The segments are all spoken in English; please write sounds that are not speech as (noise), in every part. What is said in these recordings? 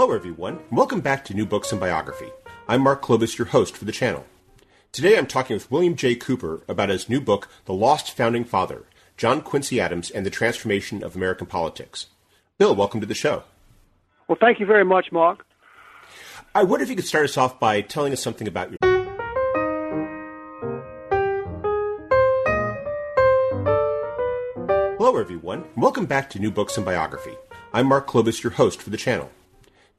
Hello, everyone, and welcome back to New Books in Biography. I'm Mark Klobas, your host for the channel. Today I'm talking with William J. Cooper about his new book, The Lost Founding Father John Quincy Adams and the Transformation of American Politics. Bill, welcome to the show. Well, thank you very much, Mark. I wonder if you could start us off by telling us something about your. Hello, everyone, and welcome back to New Books in Biography. I'm Mark Klobas, your host for the channel.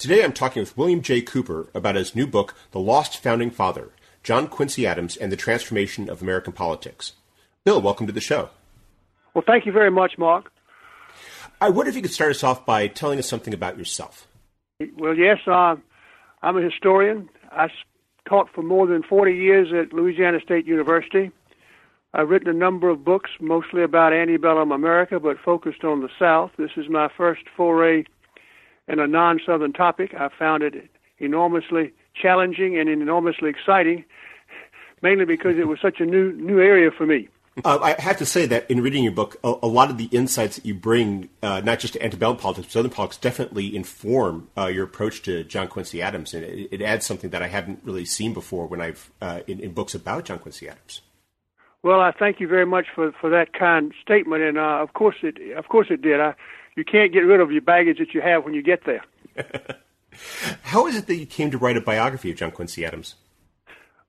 Today I'm talking with William J. Cooper about his new book, The Lost Founding Father John Quincy Adams and the Transformation of American Politics. Bill, welcome to the show. Well, thank you very much, Mark. I wonder if you could start us off by telling us something about yourself. Well, yes, uh, I'm a historian. I taught for more than 40 years at Louisiana State University. I've written a number of books, mostly about antebellum America, but focused on the South. This is my first foray in a non-Southern topic. I found it enormously challenging and enormously exciting, mainly because it was such a new new area for me. Uh, I have to say that in reading your book, a, a lot of the insights that you bring, uh, not just to antebellum politics, but Southern politics, definitely inform uh, your approach to John Quincy Adams, and it, it, adds something that I haven't really seen before when I've uh, in, in, books about John Quincy Adams. Well, I thank you very much for, for that kind statement, and uh, of course it of course it did. I, you can't get rid of your baggage that you have when you get there. (laughs) How is it that you came to write a biography of John Quincy Adams?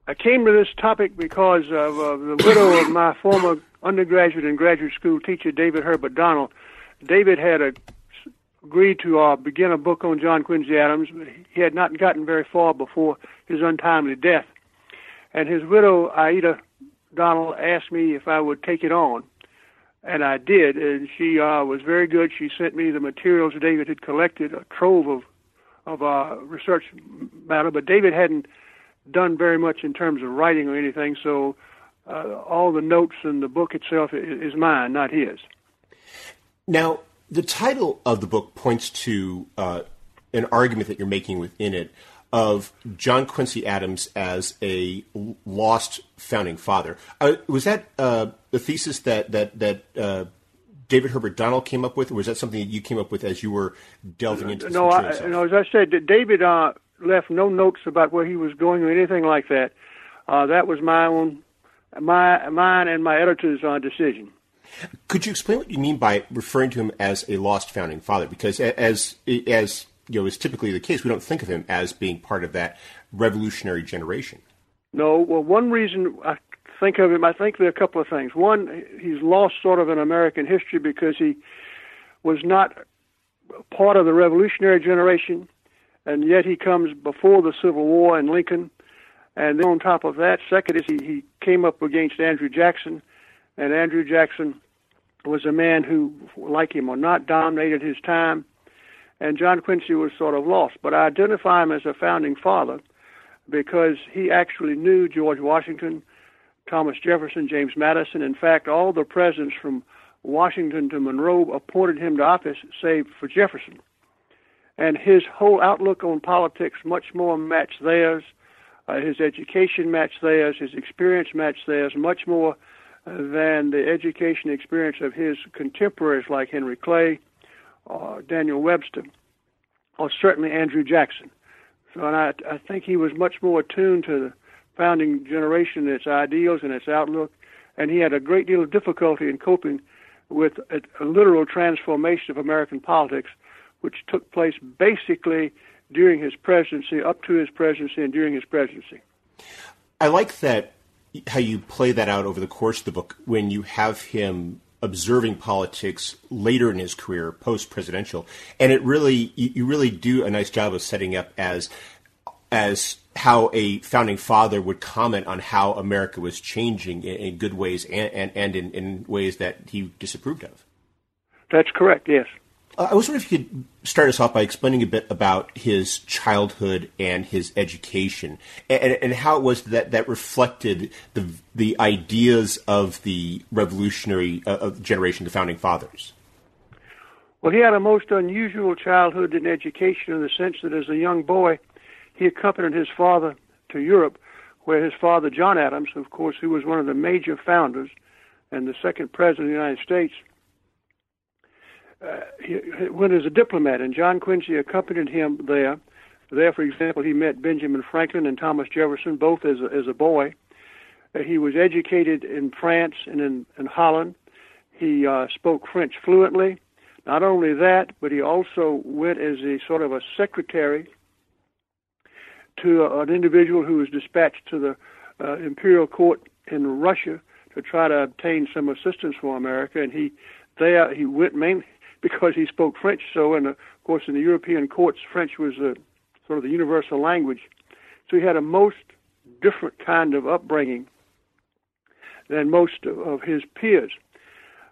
I came to this topic because of uh, the widow of my (coughs) former undergraduate and graduate school teacher, David Herbert Donald. David had a, agreed to uh, begin a book on John Quincy Adams, but he had not gotten very far before his untimely death. And his widow, Aida Donald, asked me if I would take it on and I did. And she uh, was very good. She sent me the materials David had collected, a trove of of uh, research matter. But David hadn't done very much in terms of writing or anything, so uh, all the notes and the book itself is mine, not his. Now, the title of the book points to uh, an argument that you're making within it of John Quincy Adams as a lost founding father. Uh, was that uh, the thesis that that that uh, David Herbert Donald came up with, or was that something that you came up with as you were delving into no, I, no, as I said, David uh, left no notes about where he was going or anything like that. Uh, that was my own, my mine and my editor's uh, decision. Could you explain what you mean by referring to him as a lost founding father? Because as as you know is typically the case. We don't think of him as being part of that revolutionary generation. No, well, one reason I think of him, I think there are a couple of things. One, he's lost sort of in American history because he was not part of the revolutionary generation, and yet he comes before the Civil War and Lincoln. And then on top of that, second is he, he came up against Andrew Jackson, and Andrew Jackson was a man who, like him or not, dominated his time and John Quincy was sort of lost. But I identify him as a founding father because he actually knew George Washington, Thomas Jefferson, James Madison. In fact, all the presidents from Washington to Monroe appointed him to office, save for Jefferson. And his whole outlook on politics much more matched theirs. Uh, his education matched theirs. His experience matched theirs much more than the education experience of his contemporaries like Henry Clay uh, Daniel Webster, or certainly Andrew Jackson. So, and I, I think he was much more attuned to the founding generation, its ideals and its outlook, and he had a great deal of difficulty in coping with a, a literal transformation of American politics, which took place basically during his presidency, up to his presidency, and during his presidency. I like that how you play that out over the course of the book when you have him observing politics later in his career, post presidential, and it really you, you, really do a nice job of setting up as as how a founding father would comment on how America was changing in, in good ways and and, and in, in ways that he disapproved of. That's correct. Yes. Uh, I was wondering if you could start us off by explaining a bit about his childhood and his education, and, and how it was that that reflected the the ideas of the revolutionary uh, of generation, the founding fathers. Well, he had a most unusual childhood and education in the sense that as a young boy, he accompanied his father to Europe, where his father, John Adams, of course, who was one of the major founders and the second president of the United States, uh, he went as a diplomat, and John Quincy accompanied him there. There, for example, he met Benjamin Franklin and Thomas Jefferson, both as a, as a boy. Uh, he was educated in France and in, in Holland. He uh, spoke French fluently. Not only that, but he also went as a sort of a secretary to a, an individual who was dispatched to the uh, imperial court in Russia to try to obtain some assistance for America. And he there he went mainly because he spoke French. So, and of course, in the European courts, French was a, sort of the universal language. So he had a most different kind of upbringing than most of his peers.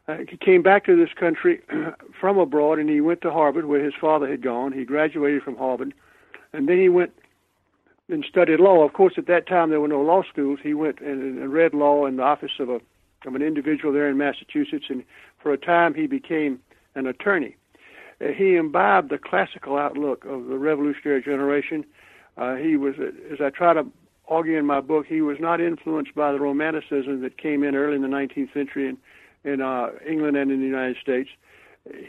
Uh, he came back to this country (clears throat) from abroad and he went to Harvard where his father had gone. He graduated from Harvard and then he went and studied law. Of course, at that time there were no law schools. He went and, and read law in the office of a of an individual there in Massachusetts, and for a time he became an attorney. Uh, he imbibed the classical outlook of the revolutionary generation. Uh, he was, as I try to argue in my book, he was not influenced by the romanticism that came in early in the 19th century in, in uh, England and in the United States.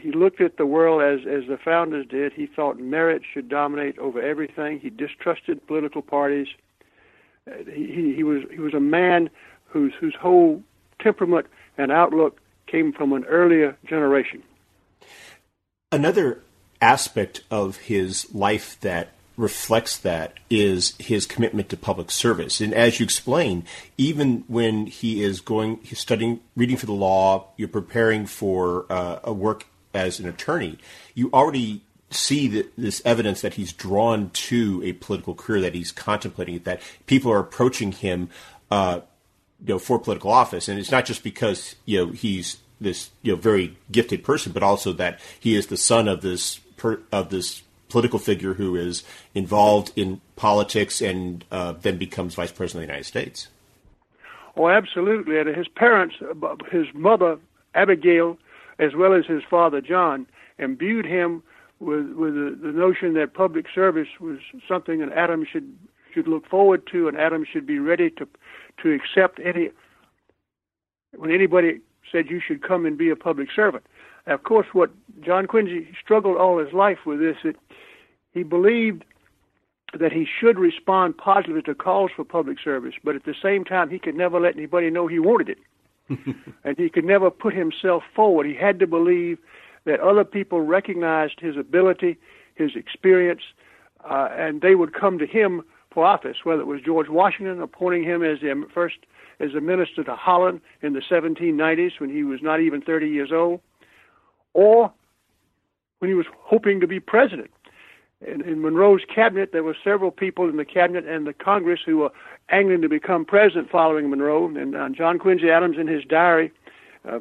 He looked at the world as, as the founders did. He thought merit should dominate over everything. He distrusted political parties. Uh, he, he was he was a man whose whose whole temperament and outlook came from an earlier generation. Another aspect of his life that reflects that is his commitment to public service. And as you explain, even when he is going, he's studying, reading for the law, you're preparing for uh, a work as an attorney, you already see this evidence that he's drawn to a political career that he's contemplating, that people are approaching him, uh, you know, for political office. And it's not just because, you know, he's this, you know, very gifted person, but also that he is the son of this, per, of this political figure who is involved in politics and uh, then becomes vice president of the United States. Oh, absolutely. And his parents, his mother, Abigail, as well as his father, John, imbued him with, with the, the notion that public service was something an Adam should should look forward to, and Adam should be ready to to accept any when anybody said you should come and be a public servant. Now, of course, what John Quincy struggled all his life with this that he believed that he should respond positively to calls for public service, but at the same time, he could never let anybody know he wanted it. (laughs) and he could never put himself forward. He had to believe that other people recognized his ability, his experience, uh, and they would come to him for office, whether it was George Washington appointing him as the first as a minister to Holland in the 1790s when he was not even 30 years old, or when he was hoping to be president in, in Monroe's cabinet, there were several people in the cabinet and the Congress who were angling to become president following Monroe. And uh, John Quincy Adams, in his diary, uh,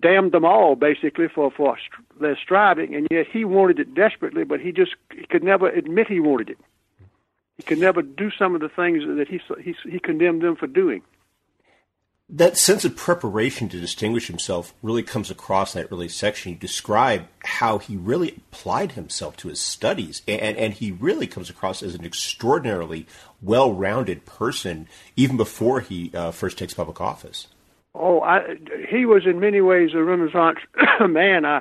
damned them all basically for for their striving. And yet he wanted it desperately, but he just he could never admit he wanted it. He could never do some of the things that he he, he condemned them for doing that sense of preparation to distinguish himself really comes across in that early section. You describe how he really applied himself to his studies, and, and he really comes across as an extraordinarily well rounded person even before he uh, first takes public office. Oh, I, he was in many ways a Renaissance (coughs) man. I,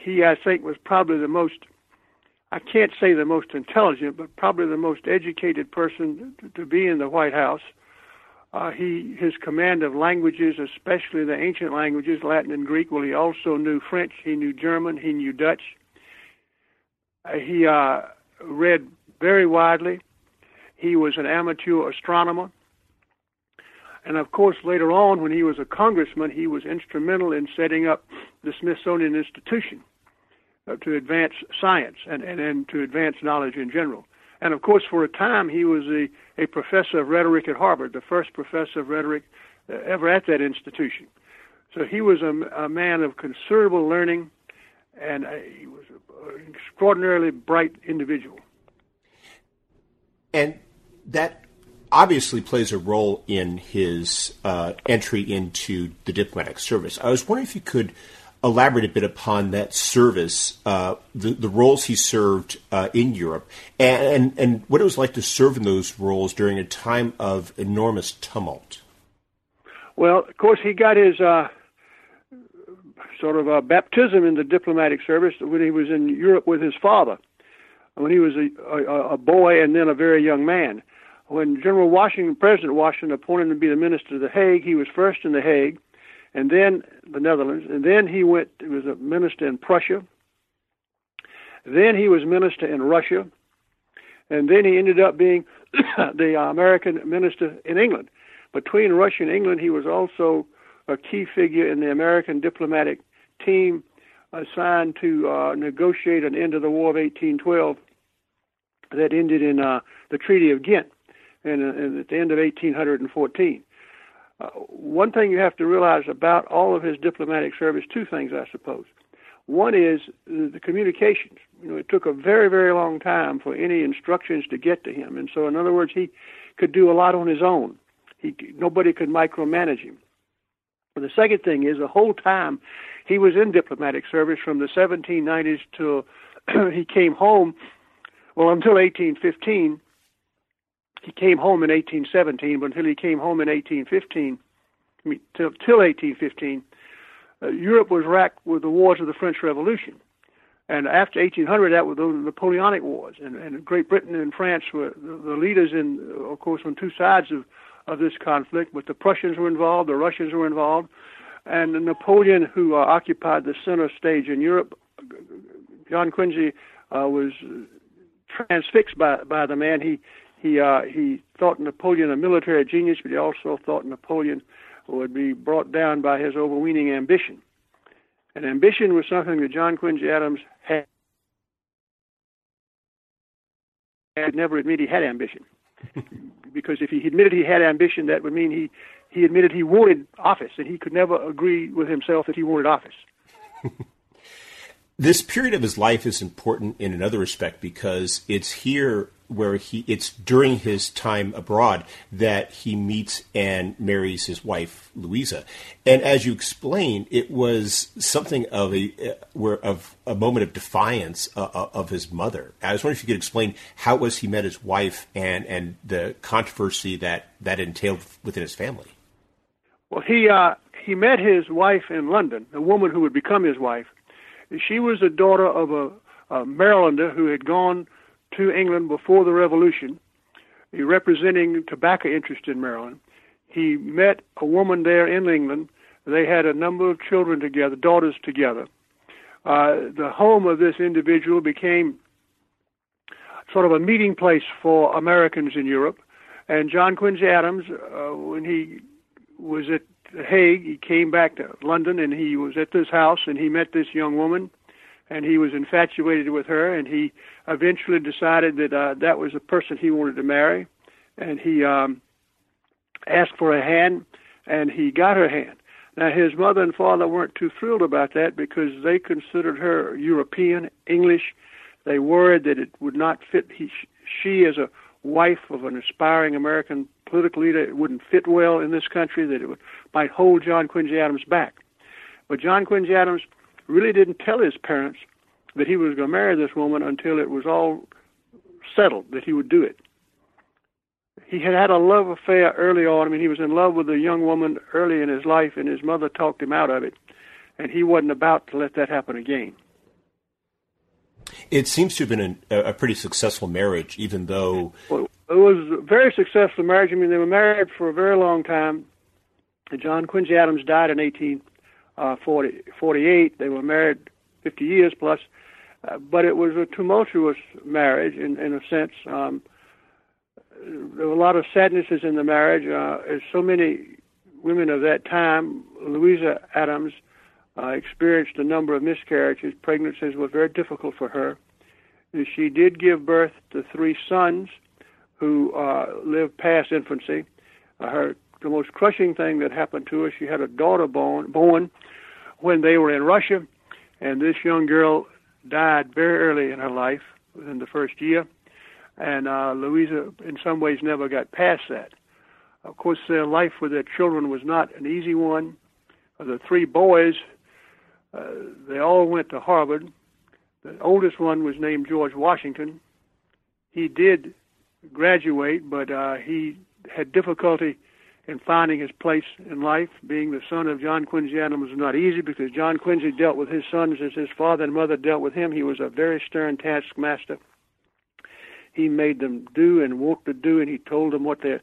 he, I think, was probably the most, I can't say the most intelligent, but probably the most educated person to, to be in the White House. Uh, he his command of languages, especially the ancient languages, Latin and Greek. Well, he also knew French. He knew German. He knew Dutch. Uh, he uh, read very widely. He was an amateur astronomer. And of course, later on, when he was a congressman, he was instrumental in setting up the Smithsonian Institution to advance science and, and, and to advance knowledge in general. And of course, for a time, he was a, a professor of rhetoric at Harvard, the first professor of rhetoric uh, ever at that institution. So he was a, a man of considerable learning, and uh, he was an extraordinarily bright individual. And that obviously plays a role in his uh, entry into the diplomatic service. I was wondering if you could elaborate a bit upon that service, uh, the, the roles he served uh, in Europe, and, and, what it was like to serve in those roles during a time of enormous tumult. Well, of course, he got his uh, sort of a baptism in the diplomatic service when he was in Europe with his father, when he was a, a, a boy and then a very young man. When General Washington, President Washington, appointed him to be the minister to The Hague, he was first in The Hague, and then the Netherlands, and then he went. Was a minister in Prussia. Then he was minister in Russia, and then he ended up being (coughs) the American minister in England. Between Russia and England, he was also a key figure in the American diplomatic team assigned to uh, negotiate an end to the War of 1812 that ended in uh, the Treaty of Ghent and, uh, at the end of 1814. Uh, one thing you have to realize about all of his diplomatic service, two things, I suppose. One is the communications. You know, it took a very, very long time for any instructions to get to him, and so, in other words, he could do a lot on his own. He nobody could micromanage him. But the second thing is the whole time he was in diplomatic service from the 1790s till (clears throat) he came home. Well, until 1815, he came home in 1817, but until he came home in 1815, I mean, till, till 1815, uh, Europe was racked with the wars of the French Revolution. And after 1800, that was the Napoleonic Wars, and, and Great Britain and France were the, the leaders in, of course, on two sides of of this conflict. But the Prussians were involved, the Russians were involved, and Napoleon, who uh, occupied the center stage in Europe, John Quincy uh, was transfixed by by the man. He he uh, he thought Napoleon a military genius, but he also thought Napoleon would be brought down by his overweening ambition. And ambition was something that John Quincy Adams had, had never admitted he had ambition. (laughs) because if he admitted he had ambition, that would mean he, he admitted he wanted office, and he could never agree with himself that he wanted office. (laughs) this period of his life is important in another respect because it's here where he it's during his time abroad that he meets and marries his wife Louisa, and as you explain it was something of a uh, where of a moment of defiance uh, uh, of his mother. I was wondering if you could explain how was he met his wife and and the controversy that that entailed within his family. Well, he uh, he met his wife in London, the woman who would become his wife. She was the daughter of a, a Marylander who had gone to England before the Revolution, representing tobacco interest in Maryland. He met a woman there in England. They had a number of children together, daughters together. Uh, the home of this individual became sort of a meeting place for Americans in Europe. And John Quincy Adams, uh, when he was at Hague, he came back to London and he was at this house and he met this young woman and he was infatuated with her, and he eventually decided that uh, that was the person he wanted to marry, and he um, asked for a hand, and he got her hand. Now his mother and father weren't too thrilled about that because they considered her European, English. They worried that it would not fit he, she as a wife of an aspiring American political leader. It wouldn't fit well in this country. That it would, might hold John Quincy Adams back. But John Quincy Adams really didn't tell his parents that he was going to marry this woman until it was all settled that he would do it. He had had a love affair early on. I mean, he was in love with a young woman early in his life, and his mother talked him out of it, and he wasn't about to let that happen again. It seems to have been a, a pretty successful marriage, even though. Well, it was a very successful marriage. I mean, they were married for a very long time. John Quincy Adams died in 1848. uh, They were married 50 years plus, uh, but it was a tumultuous marriage in, in a sense. Um, there were a lot of sadnesses in the marriage. Uh, as so many women of that time, Louisa Adams uh, experienced a number of miscarriages. Pregnancies were very difficult for her. She did give birth to three sons who uh, lived past infancy. Uh, her the most crushing thing that happened to her. She had a daughter born born when they were in Russia, and this young girl died very early in her life, within the first year. And uh, Louisa, in some ways, never got past that. Of course, their life with their children was not an easy one. The three boys, uh, they all went to Harvard. The oldest one was named George Washington. He did graduate, but uh, he had difficulty in finding his place in life. Being the son of John Quincy Adams was not easy because John Quincy dealt with his sons as his father and mother dealt with him. He was a very stern taskmaster. He made them do and what to do, and he told them what their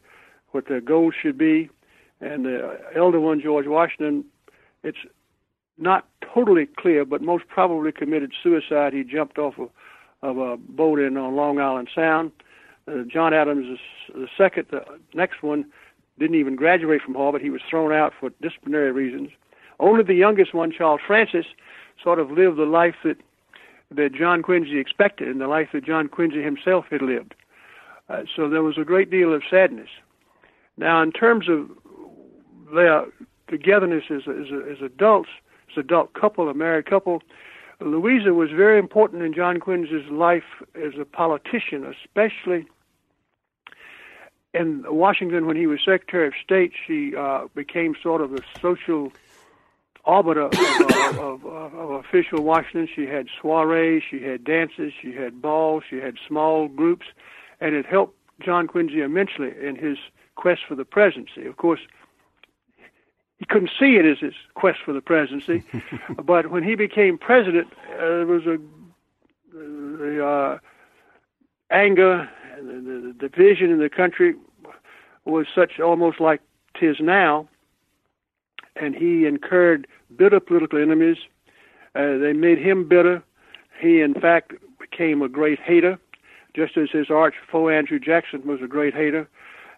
what their goals should be. And the elder one, George Washington, it's not totally clear, but most probably committed suicide. He jumped off of, of a boat in on Long Island Sound. Uh, John Adams, the second, the next one, didn't even graduate from Harvard. He was thrown out for disciplinary reasons. Only the youngest one, Charles Francis, sort of lived the life that that John Quincy expected and the life that John Quincy himself had lived. Uh, so there was a great deal of sadness. Now, in terms of their togetherness as, as, as adults, as adult couple, a married couple, Louisa was very important in John Quincy's life as a politician, especially in Washington, when he was Secretary of State, she uh, became sort of the social arbiter of, of, of, of, official Washington. She had soirees, she had dances, she had balls, she had small groups, and it helped John Quincy immensely in his quest for the presidency. Of course, he couldn't see it as his quest for the presidency, (laughs) but when he became president, uh, there was a the uh, anger the, the division in the country was such almost like tis now, and he incurred bitter political enemies. Uh, they made him bitter. He, in fact, became a great hater, just as his arch foe Andrew Jackson was a great hater.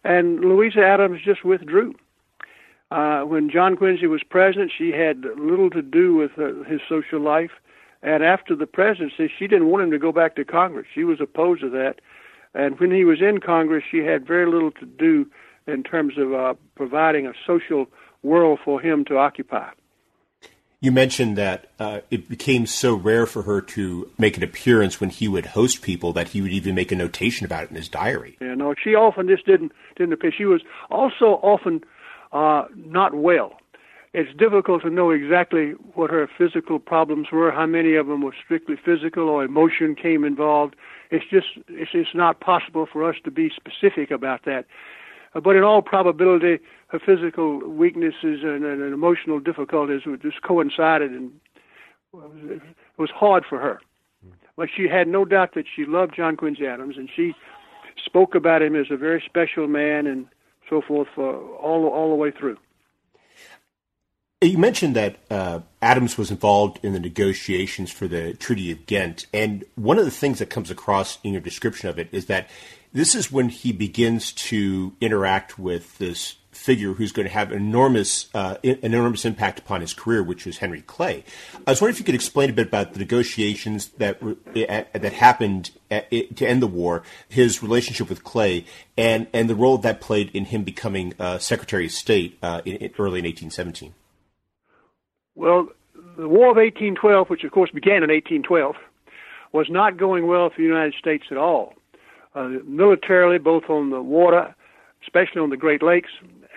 And Louisa Adams just withdrew. Uh, when John Quincy was president, she had little to do with uh, his social life. And after the presidency, she didn't want him to go back to Congress. She was opposed to that. And when he was in Congress, she had very little to do in terms of uh, providing a social world for him to occupy. You mentioned that uh, it became so rare for her to make an appearance when he would host people that he would even make a notation about it in his diary. Yeah, no, she often just didn't didn't appear. She was also often uh, not well. It's difficult to know exactly what her physical problems were, how many of them were strictly physical or emotion came involved. It's just it's, it's not possible for us to be specific about that. Uh, but in all probability, her physical weaknesses and, and, and emotional difficulties just coincided, and it was hard for her. But she had no doubt that she loved John Quincy Adams, and she spoke about him as a very special man and so forth uh, all all the way through. You mentioned that uh, Adams was involved in the negotiations for the Treaty of Ghent, and one of the things that comes across in your description of it is that this is when he begins to interact with this figure who's going to have enormous uh, an enormous impact upon his career, which was Henry Clay. I was wondering if you could explain a bit about the negotiations that that happened at, to end the war, his relationship with Clay, and and the role that played in him becoming uh, Secretary of State uh, in, in early in 1817. Well, the War of 1812, which of course began in 1812, was not going well for the United States at all. Uh, militarily, both on the water, especially on the Great Lakes,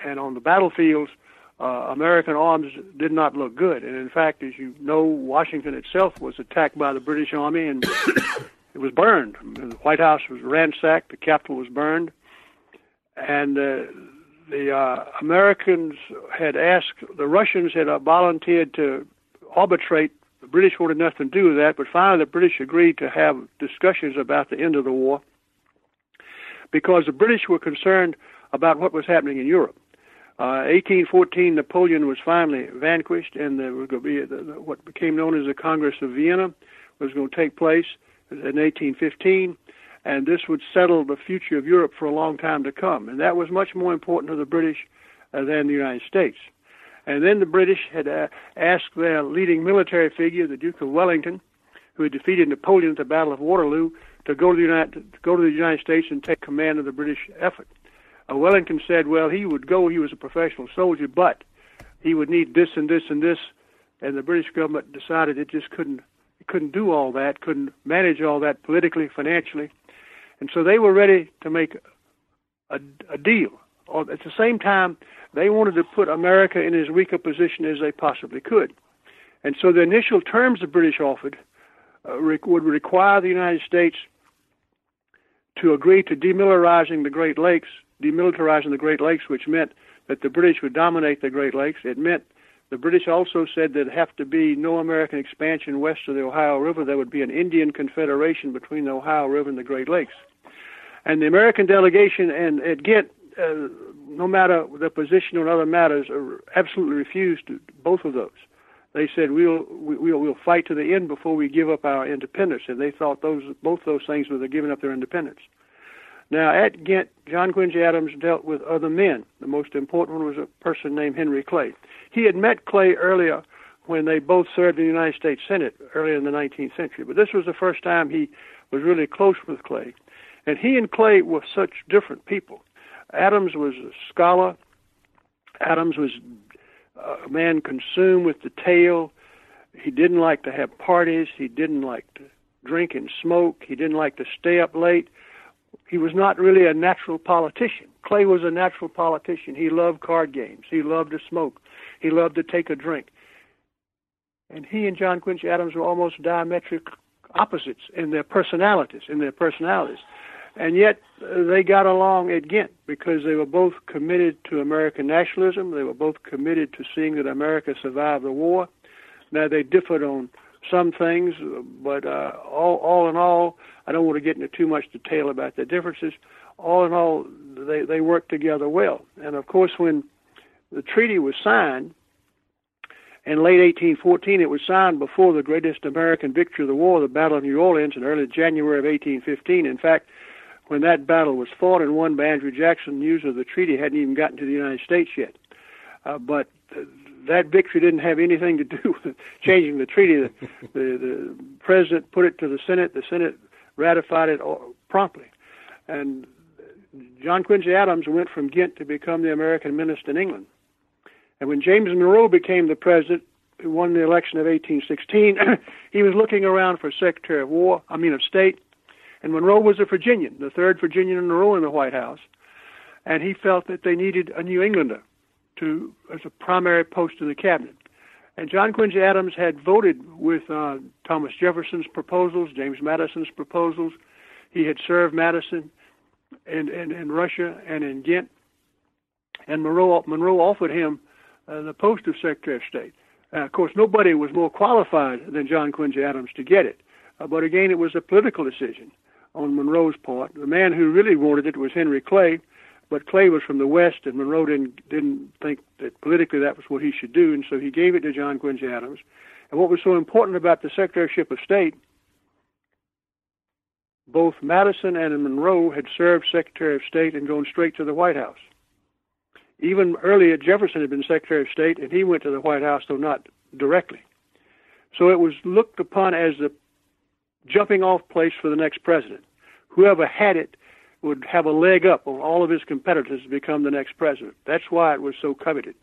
and on the battlefields, uh, American arms did not look good. And in fact, as you know, Washington itself was attacked by the British Army and (coughs) it was burned. The White House was ransacked, the Capitol was burned, and uh, the uh, Americans had asked, the Russians had uh, volunteered to arbitrate. The British wanted nothing to do with that, but finally the British agreed to have discussions about the end of the war because the British were concerned about what was happening in Europe. Uh, 1814, Napoleon was finally vanquished, and there was going to be the, what became known as the Congress of Vienna was going to take place in 1815 and this would settle the future of Europe for a long time to come. And that was much more important to the British uh, than the United States. And then the British had uh, asked their leading military figure, the Duke of Wellington, who had defeated Napoleon at the Battle of Waterloo, to go to the United, to go to the United States and take command of the British effort. Uh, Wellington said, well, he would go. He was a professional soldier, but he would need this and this and this. And the British government decided it just couldn't it couldn't do all that, couldn't manage all that politically, financially. And so they were ready to make a, a deal. At the same time, they wanted to put America in as weak a position as they possibly could. And so the initial terms the British offered uh, re- would require the United States to agree to demilitarizing the Great Lakes, demilitarizing the Great Lakes, which meant that the British would dominate the Great Lakes. It meant the British also said there'd have to be no American expansion west of the Ohio River. There would be an Indian confederation between the Ohio River and the Great Lakes. And the American delegation and at Ghent, uh, no matter the position on other matters, uh, absolutely refused both of those. They said we'll we'll we'll fight to the end before we give up our independence, and they thought those both those things were the giving up their independence. Now, at Ghent, John Quincy Adams dealt with other men. The most important one was a person named Henry Clay. He had met Clay earlier when they both served in the United States Senate earlier in the 19th century, but this was the first time he was really close with Clay. And he and Clay were such different people. Adams was a scholar. Adams was a man consumed with tale. He didn't like to have parties. He didn't like to drink and smoke. He didn't like to stay up late he was not really a natural politician. Clay was a natural politician. He loved card games. He loved to smoke. He loved to take a drink. And he and John Quincy Adams were almost diametric opposites in their personalities, in their personalities. And yet uh, they got along at Ghent because they were both committed to American nationalism. They were both committed to seeing that America survived the war. Now they differed on some things, but uh, all, all in all, I don't want to get into too much detail about the differences. All in all, they, they worked together well. And of course, when the treaty was signed in late 1814, it was signed before the greatest American victory of the war, the Battle of New Orleans, in early January of 1815. In fact, when that battle was fought and won by Andrew Jackson, news of the treaty hadn't even gotten to the United States yet. Uh, but that victory didn't have anything to do (laughs) with changing the treaty. The, the, the president put it to the Senate. The Senate ratified it promptly. And John Quincy Adams went from Ghent to become the American minister in England. And when James Monroe became the president, who won the election of 1816, (clears throat) he was looking around for Secretary of War, I mean of State, and Monroe was a Virginian, the third Virginian in a row in the White House, and he felt that they needed a New Englander to as a primary post in the cabinet. And John Quincy Adams had voted with uh, Thomas Jefferson's proposals, James Madison's proposals. He had served Madison in, in, in Russia and in Ghent. And Monroe, Monroe offered him uh, the post of Secretary of State. Uh, of course, nobody was more qualified than John Quincy Adams to get it. Uh, but again, it was a political decision on Monroe's part. The man who really wanted it was Henry Clay, but Clay was from the West, and Monroe didn't didn't think that politically that was what he should do, and so he gave it to John Quincy Adams. And what was so important about the Secretaryship of State, both Madison and Monroe had served Secretary of State and gone straight to the White House. Even earlier, Jefferson had been Secretary of State, and he went to the White House, though not directly. So it was looked upon as the jumping off place for the next president. Whoever had it would have a leg up on all of his competitors to become the next president. That's why it was so coveted.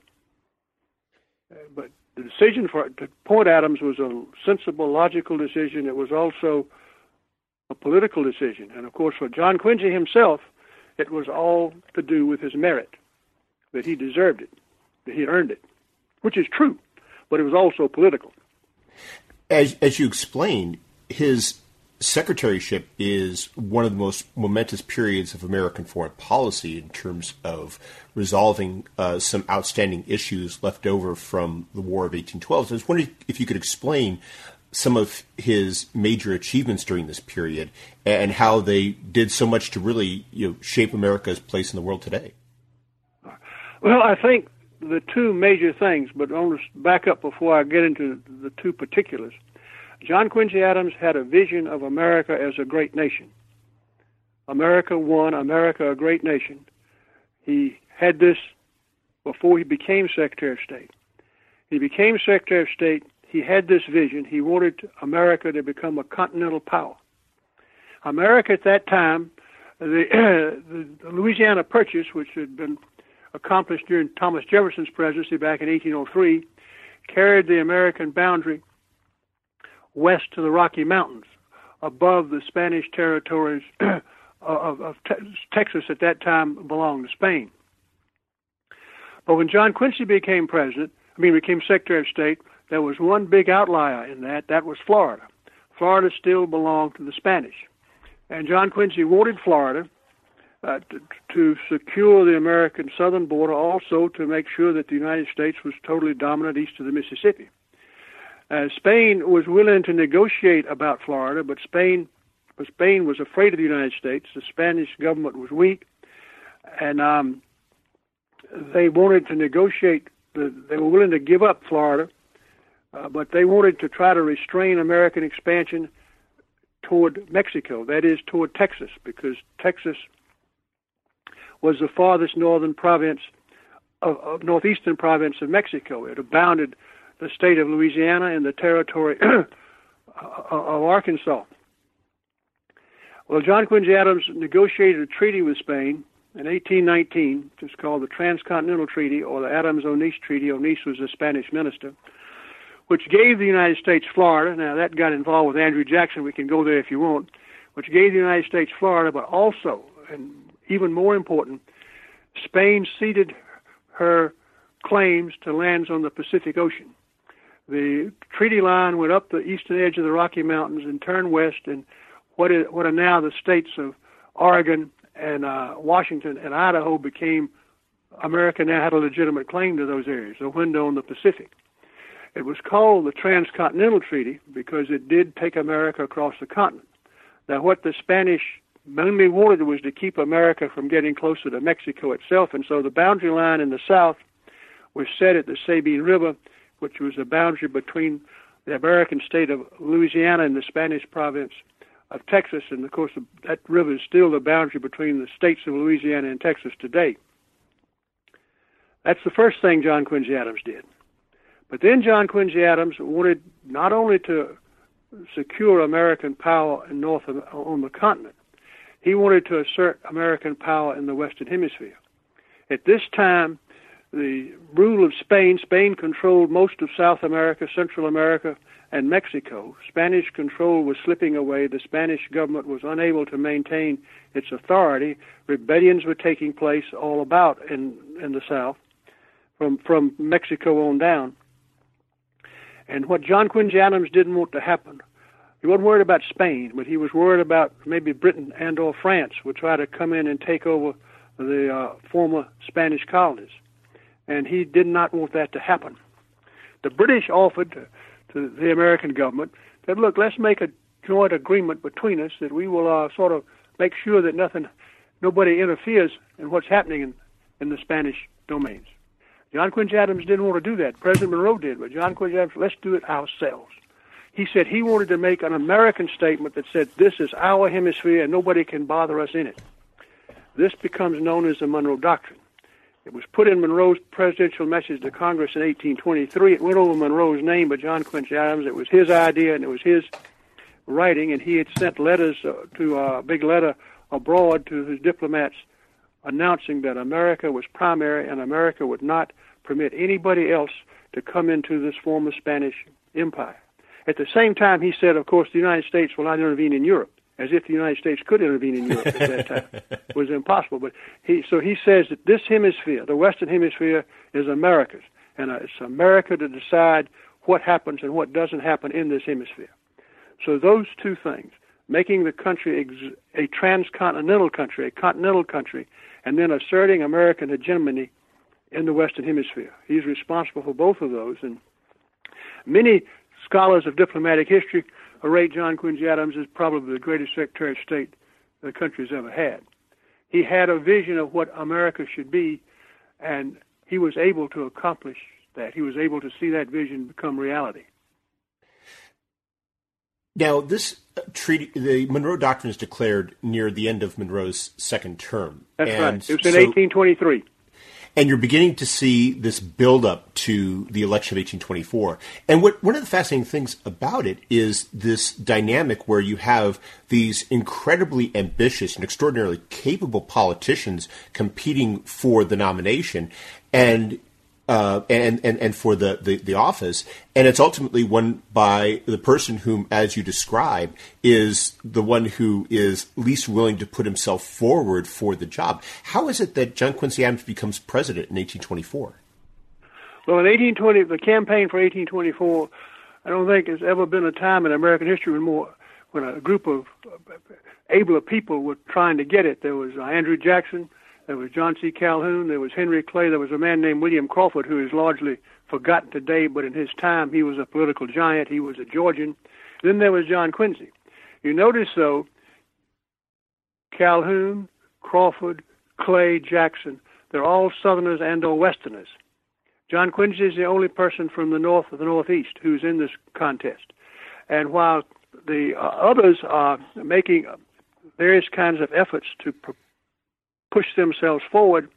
Uh, but the decision for to appoint Adams was a sensible, logical decision. It was also a political decision, and of course, for John Quincy himself, it was all to do with his merit that he deserved it, that he earned it, which is true, but it was also political. As as you explained, his secretaryship is one of the most momentous periods of American foreign policy in terms of resolving uh, some outstanding issues left over from the War of 1812. So I was wondering if you could explain some of his major achievements during this period and how they did so much to really you know, shape America's place in the world today. Well, I think the two major things, but I want to back up before I get into the two particulars. John Quincy Adams had a vision of America as a great nation. America one, America a great nation. He had this before he became Secretary of State. He became Secretary of State. He had this vision. He wanted America to become a continental power. America at that time, the, (clears throat) the Louisiana Purchase, which had been accomplished during Thomas Jefferson's presidency back in 1803, carried the American boundary west to the Rocky Mountains, above the Spanish territories (clears throat) of, of te- Texas at that time belonged to Spain. But when John Quincy became president, I mean, became Secretary of State, there was one big outlier in that. That was Florida. Florida still belonged to the Spanish. And John Quincy wanted Florida uh, to, to secure the American southern border, also to make sure that the United States was totally dominant east of the Mississippi. Uh, Spain was willing to negotiate about Florida, but Spain, but Spain was afraid of the United States. The Spanish government was weak, and um, they wanted to negotiate. The, they were willing to give up Florida, uh, but they wanted to try to restrain American expansion toward Mexico, that is, toward Texas, because Texas was the farthest northern province of, of northeastern province of Mexico. It abounded the state of Louisiana and the territory (clears throat) of Arkansas. Well, John Quincy Adams negotiated a treaty with Spain in 1819, which is called the Transcontinental Treaty or the Adams-Onís Treaty. Onís was a Spanish minister, which gave the United States Florida. Now that got involved with Andrew Jackson. We can go there if you want. Which gave the United States Florida, but also, and even more important, Spain ceded her claims to lands on the Pacific Ocean. The treaty line went up the eastern edge of the Rocky Mountains and turned west, and what, is, what are now the states of Oregon and uh, Washington and Idaho became America now had a legitimate claim to those areas, a window on the Pacific. It was called the Transcontinental Treaty because it did take America across the continent. Now, what the Spanish mainly wanted was to keep America from getting closer to Mexico itself, and so the boundary line in the south was set at the Sabine River, which was the boundary between the American state of Louisiana and the Spanish province of Texas, and of course that river is still the boundary between the states of Louisiana and Texas today. That's the first thing John Quincy Adams did. But then John Quincy Adams wanted not only to secure American power in North on the continent, he wanted to assert American power in the Western Hemisphere. At this time, the rule of Spain, Spain controlled most of South America, Central America, and Mexico. Spanish control was slipping away. The Spanish government was unable to maintain its authority. Rebellions were taking place all about in, in the South, from, from Mexico on down. And what John Quincy Adams didn't want to happen he wasn't worried about Spain, but he was worried about maybe Britain and or France would try to come in and take over the uh, former Spanish colonies, and he did not want that to happen. The British offered to, to the American government that look, let's make a joint agreement between us that we will uh, sort of make sure that nothing, nobody interferes in what's happening in, in the Spanish domains. John Quincy Adams didn't want to do that. President Monroe did, but John Quincy Adams, let's do it ourselves. He said he wanted to make an American statement that said, This is our hemisphere and nobody can bother us in it. This becomes known as the Monroe Doctrine. It was put in Monroe's presidential message to Congress in 1823. It went over Monroe's name, but John Quincy Adams. It was his idea and it was his writing, and he had sent letters uh, to a uh, big letter abroad to his diplomats announcing that America was primary and America would not permit anybody else to come into this former Spanish empire. At the same time, he said, of course, the United States will not intervene in Europe, as if the United States could intervene in Europe at that time. it was impossible. But he, so he says that this hemisphere, the Western Hemisphere, is America's, and uh, it's America to decide what happens and what doesn't happen in this hemisphere. So those two things, making the country ex- a transcontinental country, a continental country, and then asserting American hegemony in the Western Hemisphere. He's responsible for both of those, and many scholars of diplomatic history rate John Quincy Adams as probably the greatest Secretary of State the country's ever had. He had a vision of what America should be, and he was able to accomplish that. He was able to see that vision become reality. Now, this uh, treaty, the Monroe Doctrine is declared near the end of Monroe's second term. That's and right. It was in so, 1823. And you're beginning to see this build up to the election of 1824. And what, one of the fascinating things about it is this dynamic where you have these incredibly ambitious and extraordinarily capable politicians competing for the nomination. And uh, and, and, and for the, the, the, office. And it's ultimately won by the person whom, as you describe, is the one who is least willing to put himself forward for the job. How is it that John Quincy Adams becomes president in 1824? Well, in 1820, the campaign for 1824, I don't think there's ever been a time in American history when more when a group of abler people were trying to get it. There was uh, Andrew Jackson, there was John C. Calhoun, there was Henry Clay, there was a man named William Crawford who is largely forgotten today, but in his time he was a political giant. He was a Georgian. Then there was John Quincy. You notice, though, Calhoun, Crawford, Clay, Jackson, they're all Southerners and or Westerners. John Quincy is the only person from the North or the Northeast who's in this contest. And while the uh, others are making various kinds of efforts to pr- push themselves forward,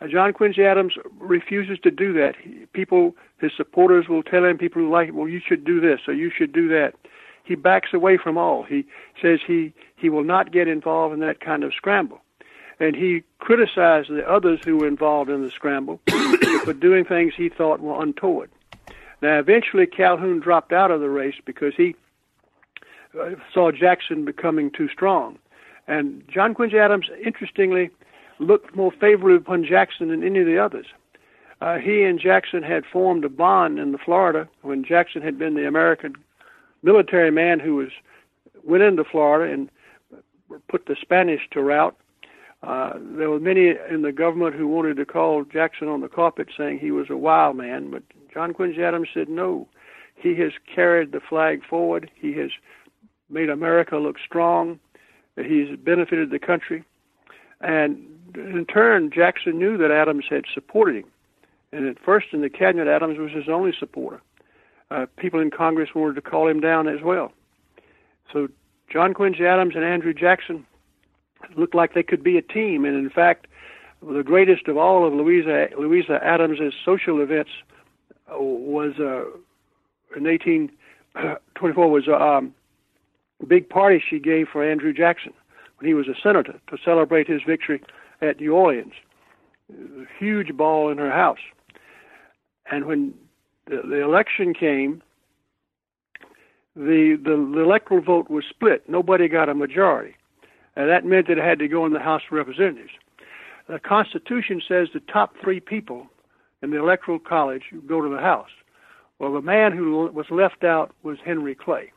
uh, John Quincy Adams refuses to do that. He, people, his supporters will tell him, people who like him, well, you should do this or you should do that. He backs away from all. He says he, he will not get involved in that kind of scramble. And he criticized the others who were involved in the scramble (coughs) for doing things he thought were untoward. Now, eventually, Calhoun dropped out of the race because he uh, saw Jackson becoming too strong. And John Quincy Adams, interestingly, looked more favorably upon Jackson than any of the others. Uh, he and Jackson had formed a bond in the Florida when Jackson had been the American military man who was went into Florida and put the Spanish to rout. Uh, there were many in the government who wanted to call Jackson on the carpet, saying he was a wild man. But John Quincy Adams said no. He has carried the flag forward. He has made America look strong. He's benefited the country. And in turn, Jackson knew that Adams had supported him. And at first in the cabinet, Adams was his only supporter. Uh, people in Congress wanted to call him down as well. So John Quincy Adams and Andrew Jackson looked like they could be a team. And in fact, the greatest of all of Louisa, Louisa Adams's social events uh, was uh, in 1824 was um, big party she gave for Andrew Jackson when he was a senator to celebrate his victory at New Orleans. A huge ball in her house. And when the, the election came, the, the the electoral vote was split. Nobody got a majority. And that meant that it had to go in the House of Representatives. The Constitution says the top three people in the Electoral College go to the House. Well, the man who was left out was Henry Clay.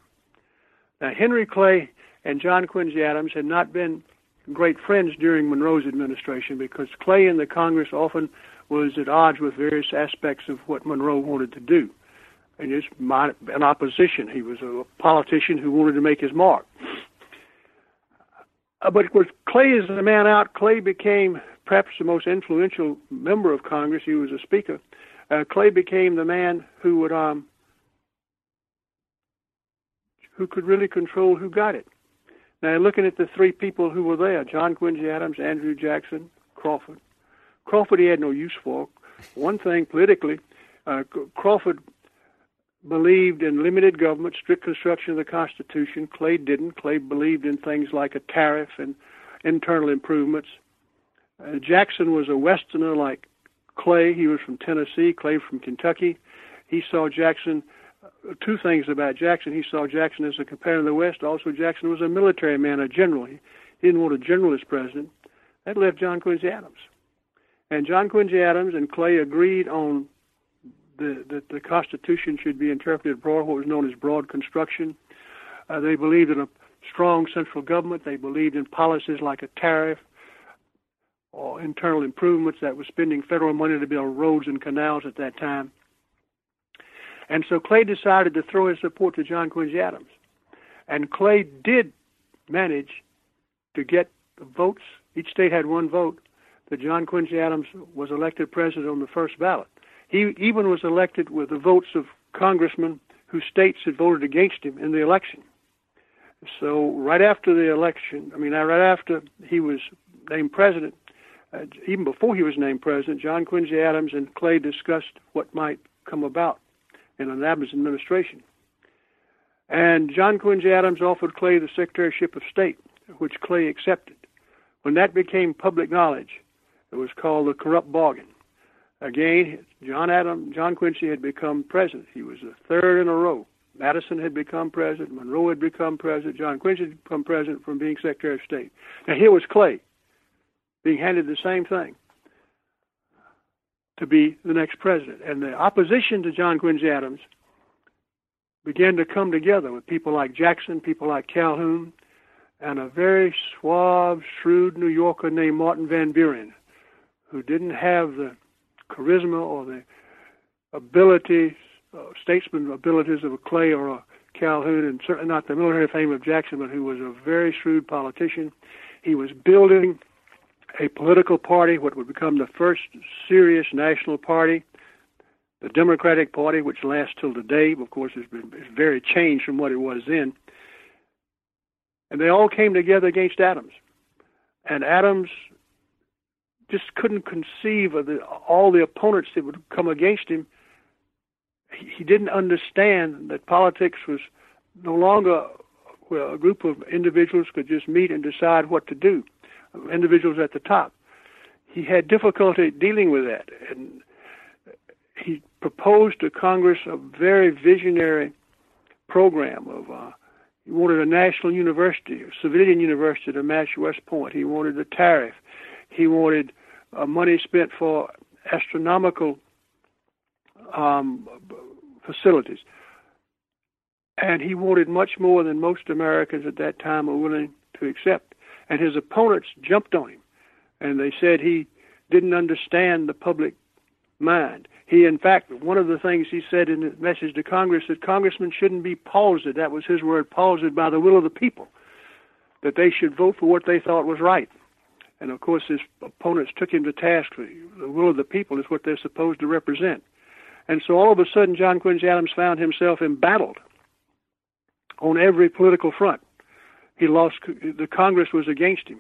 Now, Henry Clay and John Quincy Adams had not been great friends during Monroe's administration because Clay in the Congress often was at odds with various aspects of what Monroe wanted to do. And just an opposition. He was a politician who wanted to make his mark. Uh, but with Clay as the man out, Clay became perhaps the most influential member of Congress. He was a speaker. Uh, Clay became the man who would um, who could really control who got it. Now, looking at the three people who were there John Quincy Adams, Andrew Jackson, Crawford. Crawford, he had no use for. One thing politically, uh, Crawford believed in limited government, strict construction of the Constitution. Clay didn't. Clay believed in things like a tariff and internal improvements. Uh, Jackson was a Westerner like Clay. He was from Tennessee, Clay from Kentucky. He saw Jackson two things about Jackson. He saw Jackson as a competitor in the West. Also, Jackson was a military man, a general. He, didn't want a general as president. That left John Quincy Adams. And John Quincy Adams and Clay agreed on the, that the Constitution should be interpreted broad, what was known as broad construction. Uh, they believed in a strong central government. They believed in policies like a tariff or internal improvements that was spending federal money to build roads and canals at that time. And so Clay decided to throw his support to John Quincy Adams. And Clay did manage to get the votes. Each state had one vote that John Quincy Adams was elected president on the first ballot. He even was elected with the votes of congressmen whose states had voted against him in the election. So right after the election, I mean, right after he was named president, uh, even before he was named president, John Quincy Adams and Clay discussed what might come about in an Adams administration. And John Quincy Adams offered Clay the Secretaryship of State, which Clay accepted. When that became public knowledge, it was called the corrupt bargain. Again, John Adam, John Quincy had become president. He was the third in a row. Madison had become president. Monroe had become president. John Quincy had become president from being Secretary of State. Now here was Clay being handed the same thing to be the next president. And the opposition to John Quincy Adams began to come together with people like Jackson, people like Calhoun, and a very suave, shrewd New Yorker named Martin Van Buren, who didn't have the charisma or the ability, uh, statesman abilities of a Clay or a Calhoun, and certainly not the military fame of Jackson, but who was a very shrewd politician. He was building a political party, what would become the first serious national party, the Democratic Party, which lasts till today. Of course, it's been very changed from what it was then. And they all came together against Adams, and Adams just couldn't conceive of the, all the opponents that would come against him. He, he didn't understand that politics was no longer well, a group of individuals could just meet and decide what to do individuals at the top. He had difficulty dealing with that, and he proposed to Congress a very visionary program of. Uh, he wanted a national university, a civilian university to match West Point. He wanted a tariff. He wanted uh, money spent for astronomical um, facilities. And he wanted much more than most Americans at that time were willing to accept and his opponents jumped on him, and they said he didn't understand the public mind. He, in fact, one of the things he said in his message to Congress that congressmen shouldn't be palsied. That was his word, palsied by the will of the people. That they should vote for what they thought was right. And of course, his opponents took him to task. The will of the people is what they're supposed to represent. And so all of a sudden, John Quincy Adams found himself embattled on every political front. He lost, the Congress was against him.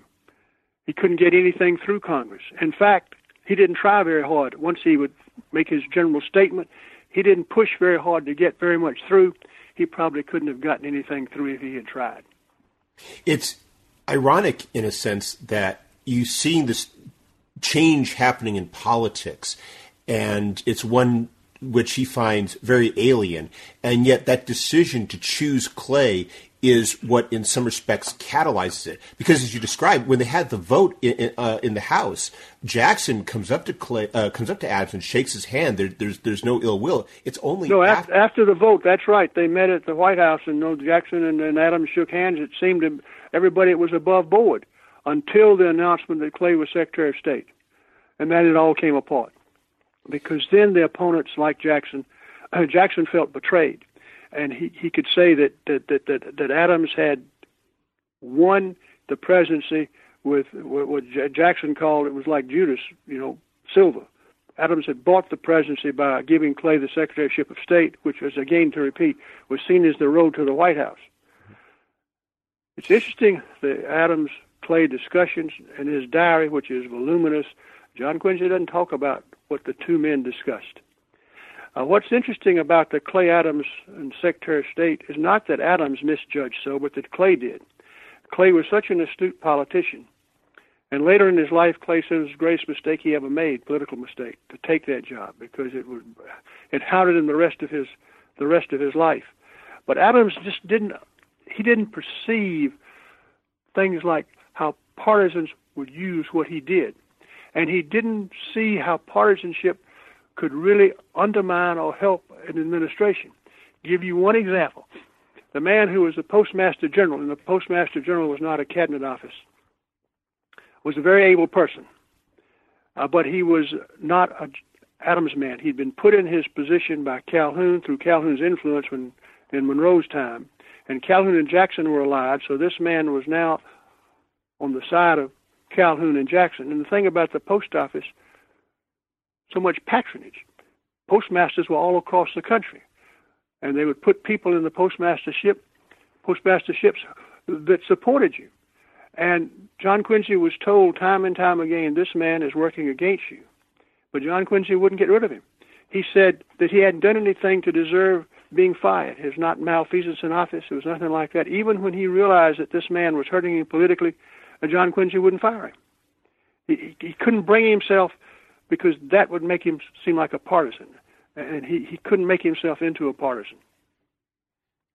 He couldn't get anything through Congress. In fact, he didn't try very hard. Once he would make his general statement, he didn't push very hard to get very much through. He probably couldn't have gotten anything through if he had tried. It's ironic, in a sense, that you seeing this change happening in politics, and it's one which he finds very alien, and yet that decision to choose Clay is what, in some respects, catalyzes it. Because, as you described, when they had the vote in, uh, in the House, Jackson comes up to Clay, uh, comes up to Adams and shakes his hand. There, there's there's no ill will. It's only no after, after the vote. That's right. They met at the White House, and no Jackson and, and Adams shook hands. It seemed to everybody it was above board until the announcement that Clay was Secretary of State, and then it all came apart. Because then the opponents, like Jackson, uh, Jackson felt betrayed and he, he could say that, that, that, that, that Adams had won the presidency with what Jackson called it was like Judas, you know, silver. Adams had bought the presidency by giving Clay the Secretaryship of State, which was, again, to repeat, was seen as the road to the White House. It's interesting the Adams Clay discussions in his diary, which is voluminous. John Quincy doesn't talk about what the two men discussed. Uh, what's interesting about the Clay Adams and Secretary of State is not that Adams misjudged so, but that Clay did. Clay was such an astute politician. And later in his life, Clay said it was the greatest mistake he ever made, political mistake, to take that job because it would it hounded him the rest of his the rest of his life. But Adams just didn't he didn't perceive things like how partisans would use what he did. And he didn't see how partisanship could really undermine or help an administration. Give you one example. The man who was the postmaster general, and the postmaster general was not a cabinet office, was a very able person, uh, but he was not a Adams man. He'd been put in his position by Calhoun through Calhoun's influence when in Monroe's time, and Calhoun and Jackson were alive, so this man was now on the side of Calhoun and Jackson. And the thing about the post office so much patronage. Postmasters were all across the country, and they would put people in the postmastership, postmasterships that supported you. And John Quincy was told time and time again, this man is working against you. But John Quincy wouldn't get rid of him. He said that he hadn't done anything to deserve being fired. It was not malfeasance in office. It was nothing like that. Even when he realized that this man was hurting him politically, John Quincy wouldn't fire him. He, he couldn't bring himself because that would make him seem like a partisan, and he, he couldn't make himself into a partisan.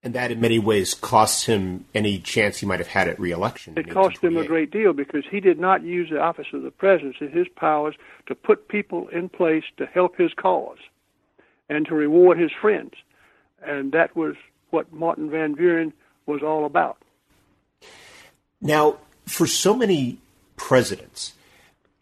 And that, in many ways, costs him any chance he might have had at reelection. It cost him a great deal because he did not use the office of the presidency, his powers, to put people in place to help his cause and to reward his friends. And that was what Martin Van Buren was all about. Now, for so many presidents,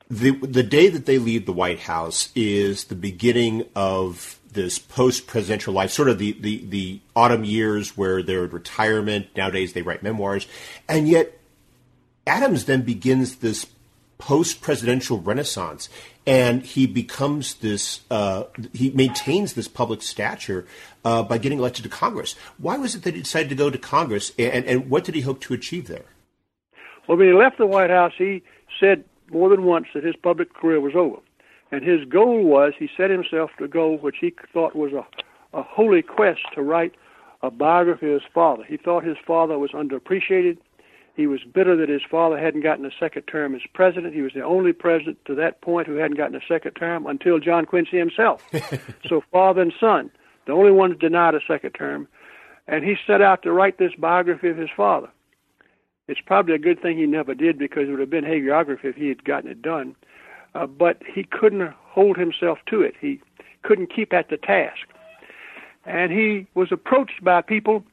the the day that they leave the White House is the beginning of this post presidential life, sort of the, the, the autumn years where they're in retirement. Nowadays they write memoirs. And yet Adams then begins this post presidential renaissance and he becomes this, uh, he maintains this public stature uh, by getting elected to Congress. Why was it that he decided to go to Congress and, and what did he hope to achieve there? Well, when he left the White House, he said more than once that his public career was over. And his goal was, he set himself to goal which he thought was a, a holy quest to write a biography of his father. He thought his father was underappreciated. He was bitter that his father hadn't gotten a second term as president. He was the only president to that point who hadn't gotten a second term until John Quincy himself. (laughs) so father and son, the only ones denied a second term. And he set out to write this biography of his father. It's probably a good thing he never did because it would have been hagiography if he had gotten it done uh, but he couldn't hold himself to it. He couldn't keep at the task. And he was approached by people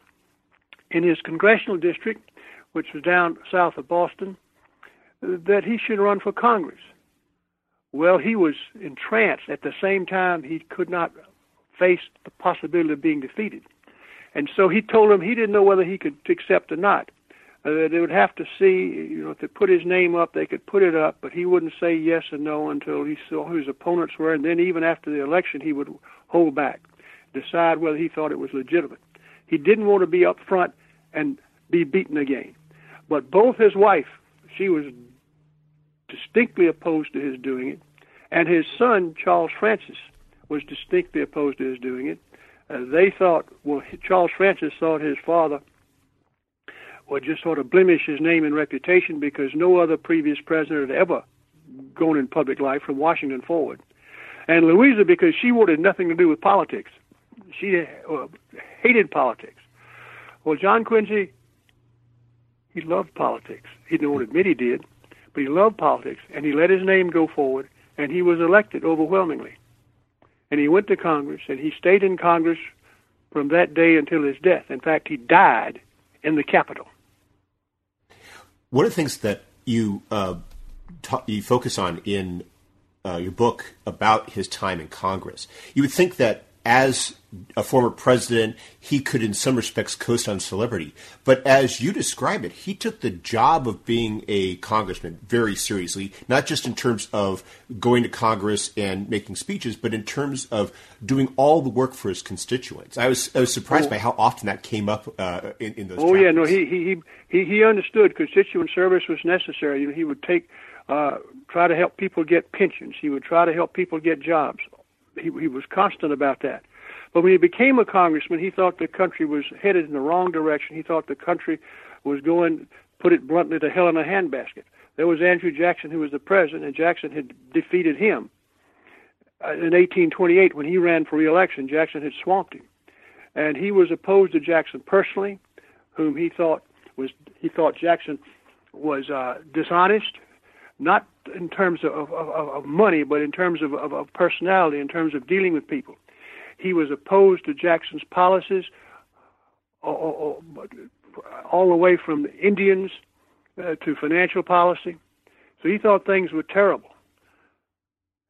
in his congressional district, which was down south of Boston, that he should run for Congress. Well, he was entranced. At the same time, he could not face the possibility of being defeated. And so he told him he didn't know whether he could accept or not. Uh, they would have to see, you know, if they put his name up, they could put it up, but he wouldn't say yes and no until he saw who his opponents were, and then even after the election, he would hold back, decide whether he thought it was legitimate. He didn't want to be up front and be beaten again. But both his wife, she was distinctly opposed to his doing it, and his son, Charles Francis, was distinctly opposed to his doing it. Uh, they thought, well, Charles Francis thought his father would just sort of blemish his name and reputation because no other previous president had ever gone in public life from Washington forward. And Louisa, because she wanted nothing to do with politics, she uh, hated politics. Well, John Quincy, he loved politics. He didn't want to admit he did, but he loved politics, and he let his name go forward, and he was elected overwhelmingly. And he went to Congress, and he stayed in Congress from that day until his death. In fact, he died in the Capitol. One of the things that you uh, ta- you focus on in uh, your book about his time in Congress, you would think that as a former president, he could, in some respects, coast on celebrity. But as you describe it, he took the job of being a congressman very seriously, not just in terms of going to Congress and making speeches, but in terms of doing all the work for his constituents. I was I was surprised oh. by how often that came up uh, in, in those. Oh yeah, no, he he he he understood constituent service was necessary. You know, he would take uh, try to help people get pensions. He would try to help people get jobs. He he was constant about that. But when he became a congressman, he thought the country was headed in the wrong direction. He thought the country was going, put it bluntly, to hell in a handbasket. There was Andrew Jackson, who was the president, and Jackson had defeated him uh, in 1828 when he ran for reelection. Jackson had swamped him, and he was opposed to Jackson personally, whom he thought was he thought Jackson was uh, dishonest, not in terms of, of, of money, but in terms of, of, of personality, in terms of dealing with people. He was opposed to Jackson's policies all, all the way from Indians uh, to financial policy. So he thought things were terrible.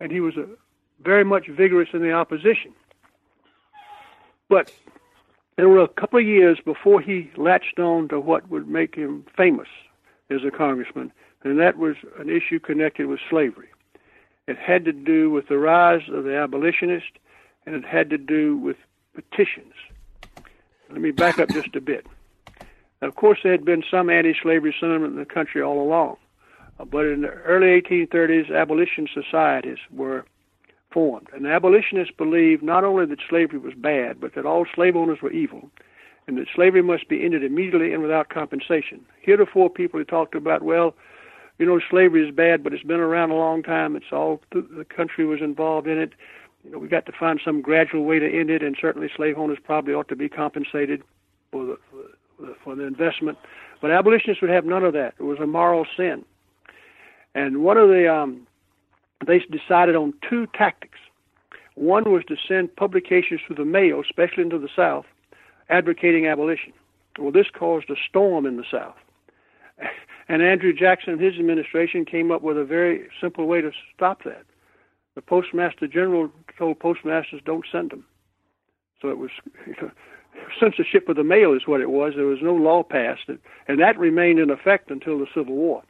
And he was uh, very much vigorous in the opposition. But there were a couple of years before he latched on to what would make him famous as a congressman, and that was an issue connected with slavery. It had to do with the rise of the abolitionist and it had to do with petitions. Let me back up just a bit. Now, of course, there had been some anti-slavery sentiment in the country all along, but in the early 1830s, abolition societies were formed, and the abolitionists believed not only that slavery was bad, but that all slave owners were evil, and that slavery must be ended immediately and without compensation. Heretofore, people had talked about, well, you know, slavery is bad, but it's been around a long time. It's all the country was involved in it you know, we got to find some gradual way to end it, and certainly slave owners probably ought to be compensated for the for the investment. But abolitionists would have none of that. It was a moral sin. And one of the um, they decided on two tactics. One was to send publications through the mail, especially into the South, advocating abolition. Well, this caused a storm in the South. And Andrew Jackson and his administration came up with a very simple way to stop that. The Postmaster General told postmasters don't send them. So it was you (laughs) know, censorship of the mail is what it was. There was no law passed, and that remained in effect until the Civil War.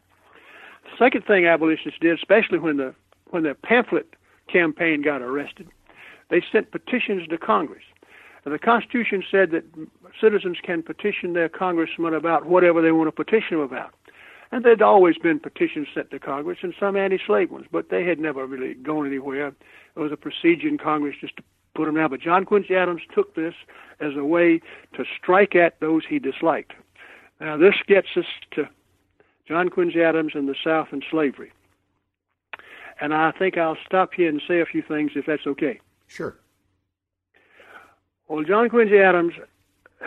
The second thing abolitionists did, especially when the when the pamphlet campaign got arrested, they sent petitions to Congress. And the Constitution said that citizens can petition their congressman about whatever they want to petition them about. And there'd always been petitions sent to Congress and some anti-slave ones, but they had never really gone anywhere. It was a procedure in Congress just to put them down. But John Quincy Adams took this as a way to strike at those he disliked. Now this gets us to John Quincy Adams and the South and slavery. And I think I'll stop here and say a few things if that's okay. Sure. Well, John Quincy Adams,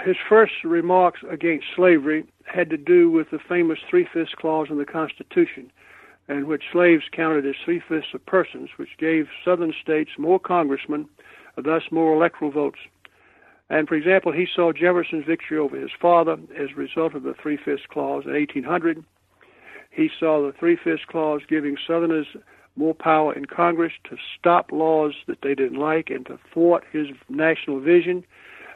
his first remarks against slavery had to do with the famous Three Fifths Clause in the Constitution, in which slaves counted as three fifths of persons, which gave Southern states more congressmen, uh, thus more electoral votes. And for example, he saw Jefferson's victory over his father as a result of the Three Fifths Clause in 1800. He saw the Three Fifths Clause giving Southerners more power in Congress to stop laws that they didn't like and to thwart his national vision.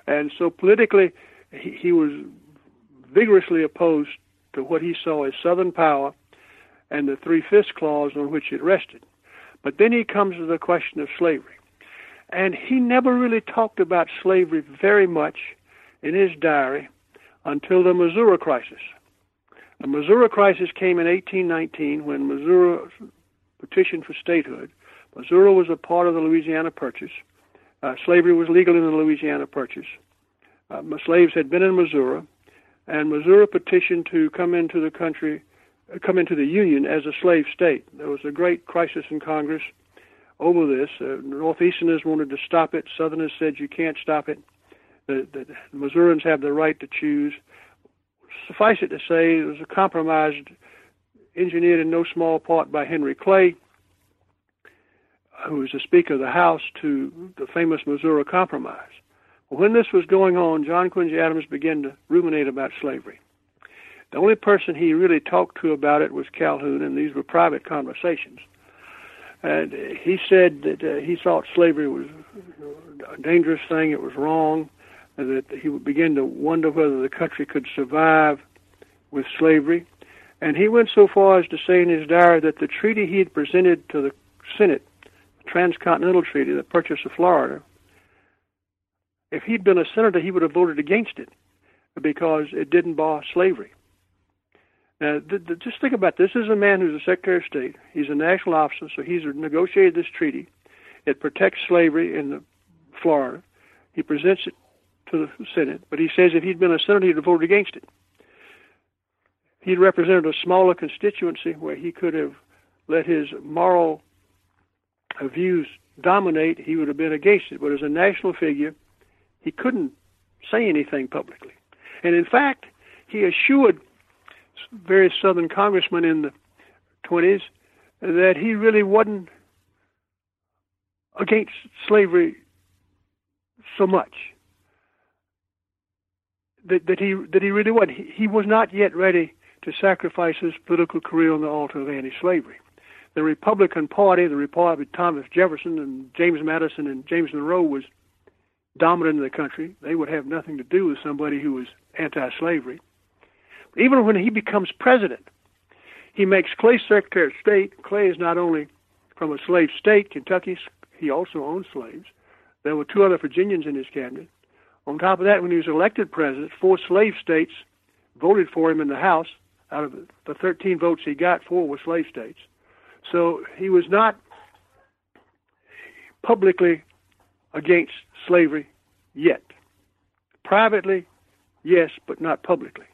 And so politically, he, he was vigorously opposed to what he saw as Southern power and the Three Fifths Clause on which it rested. But then he comes to the question of slavery. And he never really talked about slavery very much in his diary until the Missouri crisis. The Missouri crisis came in 1819 when Missouri petitioned for statehood. Missouri was a part of the Louisiana Purchase. Uh, slavery was legal in the Louisiana Purchase. Uh, slaves had been in Missouri, and Missouri petitioned to come into the country, come into the Union as a slave state. There was a great crisis in Congress over this. Uh, Northeasterners wanted to stop it. Southerners said you can't stop it. The, the, the Missourians have the right to choose. Suffice it to say, it was a compromise engineered in no small part by Henry Clay, who was the Speaker of the House, to the famous Missouri Compromise. When this was going on, John Quincy Adams began to ruminate about slavery. The only person he really talked to about it was Calhoun, and these were private conversations. And he said that uh, he thought slavery was a dangerous thing, it was wrong, and that he would begin to wonder whether the country could survive with slavery. And he went so far as to say in his diary that the treaty he had presented to the Senate, the Transcontinental Treaty, the purchase of Florida, if he'd been a senator, he would have voted against it because it didn't bar slavery. Now, th- th- just think about this. This is a man who's a Secretary of State. He's a national officer, so he's negotiated this treaty. It protects slavery in the Florida. He presents it to the Senate, but he says if he'd been a senator, he'd have voted against it. He'd represented a smaller constituency where he could have let his moral views dominate. He would have been against it. But as a national figure, he couldn't say anything publicly. And in fact, he assured various Southern congressmen in the 20s that he really wasn't against slavery so much. That, that he that he really was. He, he was not yet ready to sacrifice his political career on the altar of anti-slavery. The Republican Party, the Republic of Thomas Jefferson and James Madison and James Monroe was dominant in the country. They would have nothing to do with somebody who was anti-slavery. Even when he becomes president, he makes Clay Secretary of State. Clay is not only from a slave state, Kentucky, he also owned slaves. There were two other Virginians in his cabinet. On top of that, when he was elected president, four slave states voted for him in the House. Out of the 13 votes he got, four were slave states. So he was not publicly against slavery yet. Privately, yes, but not publicly.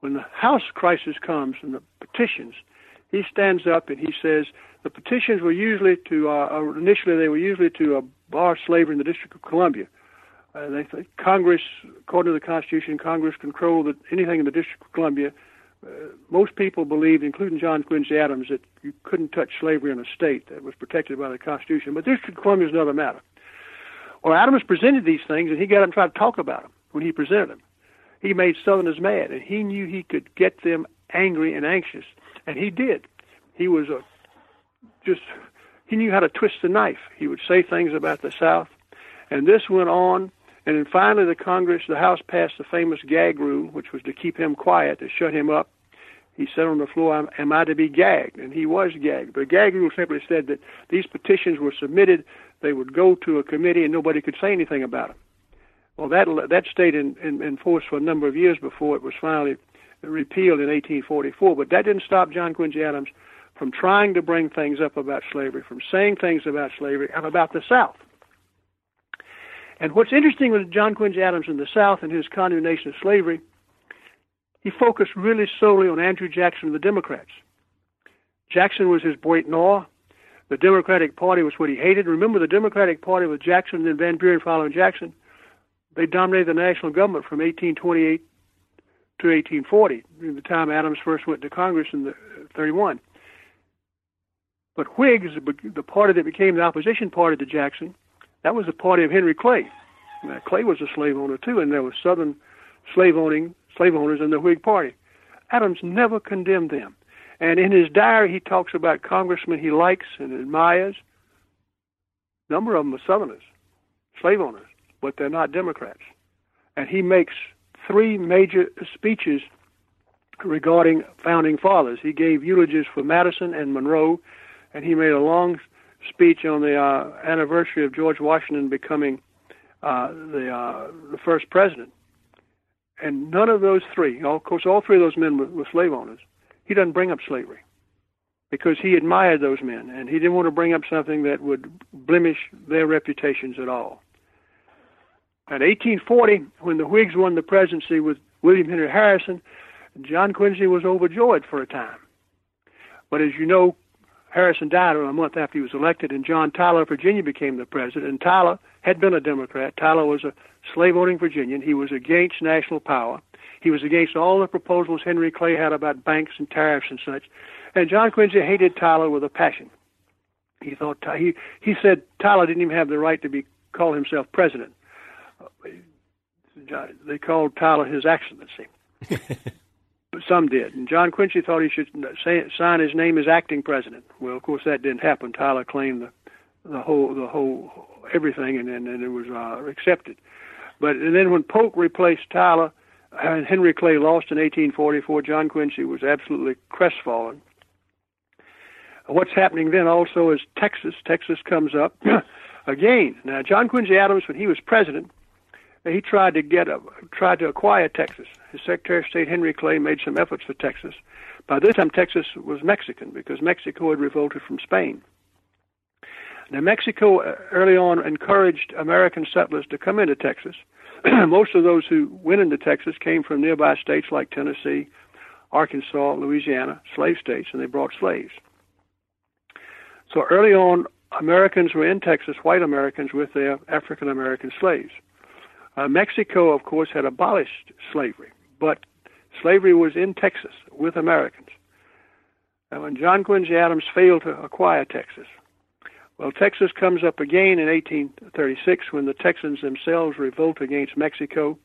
When the House crisis comes and the petitions, he stands up and he says the petitions were usually to uh, uh initially they were usually to uh, bar slavery in the District of Columbia. Uh, they think Congress, according to the Constitution, Congress controlled anything in the District of Columbia. Uh, most people believed, including John Quincy Adams, that you couldn't touch slavery in a state that was protected by the Constitution. But District of Columbia is another matter. Well, Adams presented these things, and he got and tried to talk about them. when he presented them. He made Southerners mad, and he knew he could get them angry and anxious, and he did. He was a just he knew how to twist the knife. He would say things about the South, and this went on. And then finally, the Congress, the House passed the famous gag rule, which was to keep him quiet, to shut him up. He said on the floor, "Am I to be gagged?" And he was gagged. The gag rule simply said that these petitions were submitted, they would go to a committee, and nobody could say anything about them. Well, that that stayed in, in, in force for a number of years before it was finally repealed in 1844. But that didn't stop John Quincy Adams from trying to bring things up about slavery, from saying things about slavery and about the South. And what's interesting with John Quincy Adams in the South and his condemnation of slavery, he focused really solely on Andrew Jackson and the Democrats. Jackson was his bête noire. The Democratic Party was what he hated. Remember, the Democratic Party with Jackson and Van Buren following Jackson they dominated the national government from 1828 to 1840, the time Adams first went to Congress in the uh, 31. But Whigs, the party that became the opposition party to Jackson, that was the party of Henry Clay. Now, Clay was a slave owner too, and there was Southern slave owning slave owners in the Whig Party. Adams never condemned them, and in his diary he talks about congressmen he likes and admires. A number of them are Southerners, slave owners but they're not Democrats. And he makes three major speeches regarding founding fathers. He gave eulogies for Madison and Monroe, and he made a long speech on the uh, anniversary of George Washington becoming uh, the uh, the first president. And none of those three, of course, all three of those men were, were slave owners. He doesn't bring up slavery because he admired those men, and he didn't want to bring up something that would blemish their reputations at all. In 1840, when the Whigs won the presidency with William Henry Harrison, John Quincy was overjoyed for a time. But as you know, Harrison died a month after he was elected, and John Tyler of Virginia became the president. And Tyler had been a Democrat. Tyler was a slave owning Virginian. He was against national power. He was against all the proposals Henry Clay had about banks and tariffs and such. And John Quincy hated Tyler with a passion. He thought he he said Tyler didn't even have the right to be call himself president they called Tyler His Excellency. but (laughs) some did. And John Quincy thought he should say, sign his name as acting president. Well, of course, that didn't happen. Tyler claimed the the whole the whole everything, and then and it was uh, accepted. But and then when Polk replaced Tyler, Henry Clay lost in 1844, John Quincy was absolutely crestfallen. What's happening then also is Texas. Texas comes up (clears throat) again. Now, John Quincy Adams, when he was president, he tried to get a, tried to acquire Texas. His Secretary of State Henry Clay made some efforts for Texas. By this time, Texas was Mexican because Mexico had revolted from Spain. Now, Mexico uh, early on encouraged American settlers to come into Texas. (clears throat) Most of those who went into Texas came from nearby states like Tennessee, Arkansas, Louisiana, slave states, and they brought slaves. So early on, Americans were in Texas, white Americans, with their African American slaves. Uh, Mexico, of course, had abolished slavery, but slavery was in Texas with Americans. And when John Quincy Adams failed to acquire Texas, well, Texas comes up again in 1836 when the Texans themselves revolt against Mexico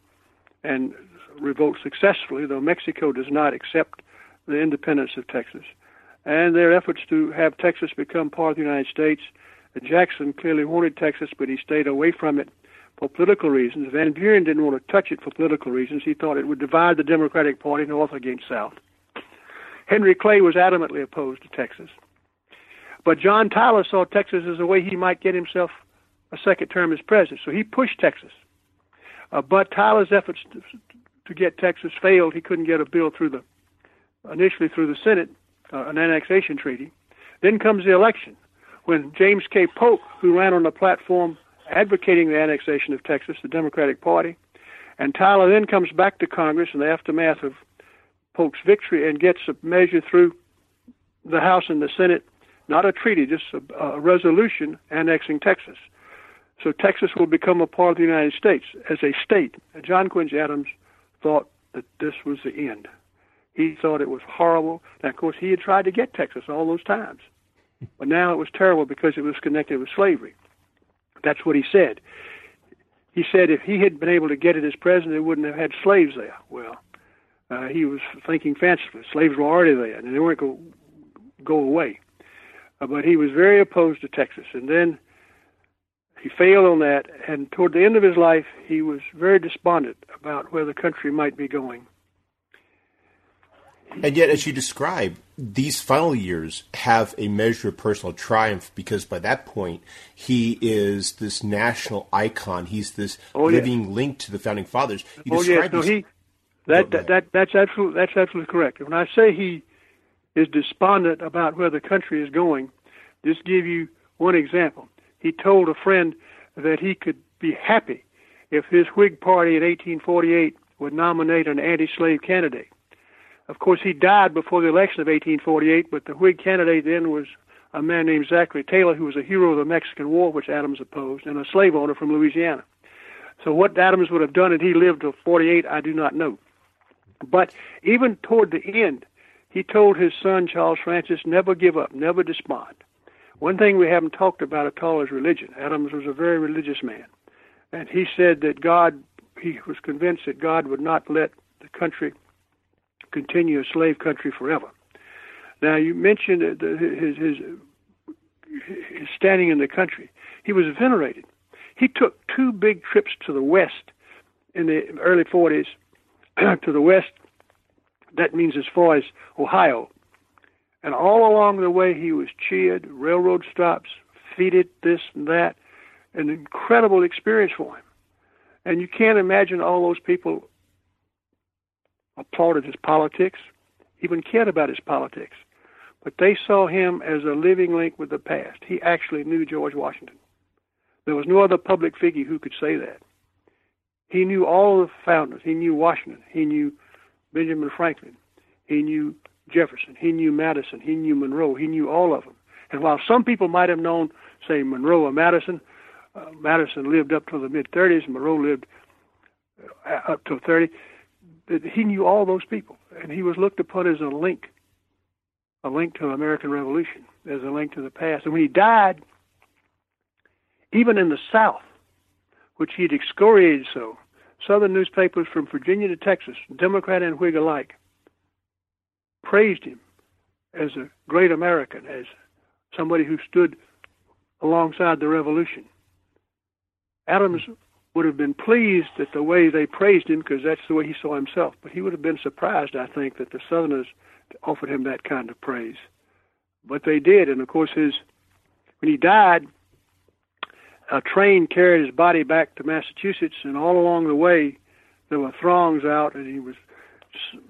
and revolt successfully, though Mexico does not accept the independence of Texas. And their efforts to have Texas become part of the United States. Jackson clearly wanted Texas, but he stayed away from it for political reasons. Van Buren didn't want to touch it for political reasons. He thought it would divide the Democratic Party north against south. Henry Clay was adamantly opposed to Texas. But John Tyler saw Texas as a way he might get himself a second term as president. So he pushed Texas. Uh, but Tyler's efforts to, to, get Texas failed. He couldn't get a bill through the initially through the Senate, uh, an annexation treaty. Then comes the election when James K. Polk, who ran on the platform advocating the annexation of Texas, the Democratic Party. And Tyler then comes back to Congress in the aftermath of Polk's victory and gets a measure through the House and the Senate, not a treaty, just a, a resolution annexing Texas. So Texas will become a part of the United States as a state. John Quincy Adams thought that this was the end. He thought it was horrible. Now, of course, he had tried to get Texas all those times. But now it was terrible because it was connected with slavery. That's what he said. he said if he had been able to get it as president, they wouldn't have had slaves there. Well, uh, he was thinking fancifully. Slaves were already there, and they weren't going to go away. Uh, but he was very opposed to Texas. And then he failed on that, and toward the end of his life, he was very despondent about where the country might be going. And yet, as you describe, these final years have a measure of personal triumph because by that point, he is this national icon. He's this oh, living yeah. link to the founding fathers. You oh, yes. No, he, that, that, that, that's, absolutely, that's absolutely correct. When I say he is despondent about where the country is going, just give you one example. He told a friend that he could be happy if his Whig Party in 1848 would nominate an anti-slave candidate. Of course, he died before the election of 1848, but the Whig candidate then was a man named Zachary Taylor, who was a hero of the Mexican War, which Adams opposed, and a slave owner from Louisiana. So, what Adams would have done if he lived to 48, I do not know. But even toward the end, he told his son, Charles Francis, never give up, never despond. One thing we haven't talked about at all is religion. Adams was a very religious man. And he said that God, he was convinced that God would not let the country continue a slave country forever. Now, you mentioned his, his, his standing in the country. He was venerated. He took two big trips to the West in the early 40s (clears throat) to the west. That means as far as Ohio. And all along the way, he was cheered, railroad stops, feted, this and that. An incredible experience for him. And you can't imagine all those people applauded his politics, even cared about his politics. But they saw him as a living link with the past. He actually knew George Washington. There was no other public figure who could say that. He knew all the founders. He knew Washington. He knew Benjamin Franklin. He knew Jefferson. He knew Madison. He knew Monroe. He knew all of them. And while some people might have known, say, Monroe or Madison, uh, Madison lived up to the mid 30s, Monroe lived uh, up to 30. He knew all those people, and he was looked upon as a link, a link to the American Revolution, as a link to the past. And when he died, even in the South, which he'd excoriated so. Southern newspapers from Virginia to Texas, Democrat and Whig alike, praised him as a great American, as somebody who stood alongside the revolution. Adams would have been pleased at the way they praised him because that's the way he saw himself. But he would have been surprised, I think, that the Southerners offered him that kind of praise. But they did, and of course, his when he died, a train carried his body back to Massachusetts, and all along the way, there were throngs out, and he was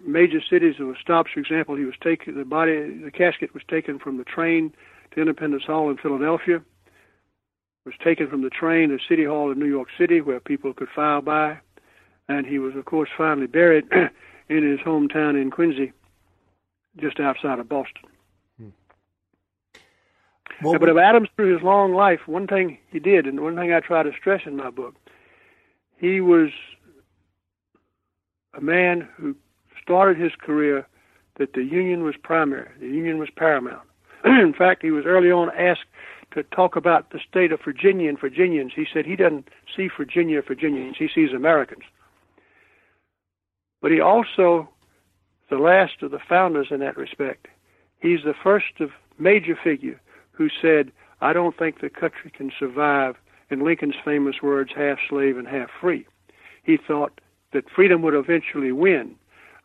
major cities. There were stops. For example, he was taken. The body, the casket was taken from the train to Independence Hall in Philadelphia. Was taken from the train to City Hall in New York City, where people could file by, and he was, of course, finally buried (clears throat) in his hometown in Quincy, just outside of Boston. Well, but of Adams through his long life, one thing he did, and one thing I try to stress in my book, he was a man who started his career that the Union was primary, the Union was paramount. (clears throat) in fact, he was early on asked to talk about the state of Virginia and Virginians. He said he doesn't see Virginia Virginians, he sees Americans. But he also, the last of the founders in that respect, he's the first of major figure who said, I don't think the country can survive, in Lincoln's famous words, half slave and half free. He thought that freedom would eventually win,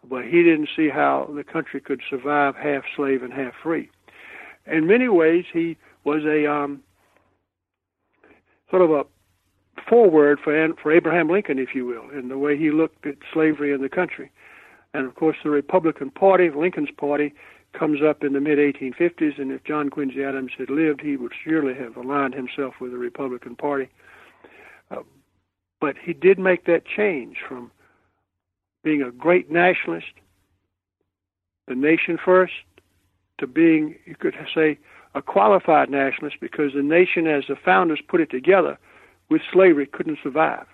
but he didn't see how the country could survive half slave and half free. In many ways, he was a um, sort of a foreword for for Abraham Lincoln, if you will, in the way he looked at slavery in the country. And of course, the Republican Party, Lincoln's party, comes up in the mid 1850s, and if John Quincy Adams had lived, he would surely have aligned himself with the Republican Party. Uh, but he did make that change from being a great nationalist, the nation first, to being, you could say, a qualified nationalist because the nation, as the founders put it together, with slavery couldn't survive.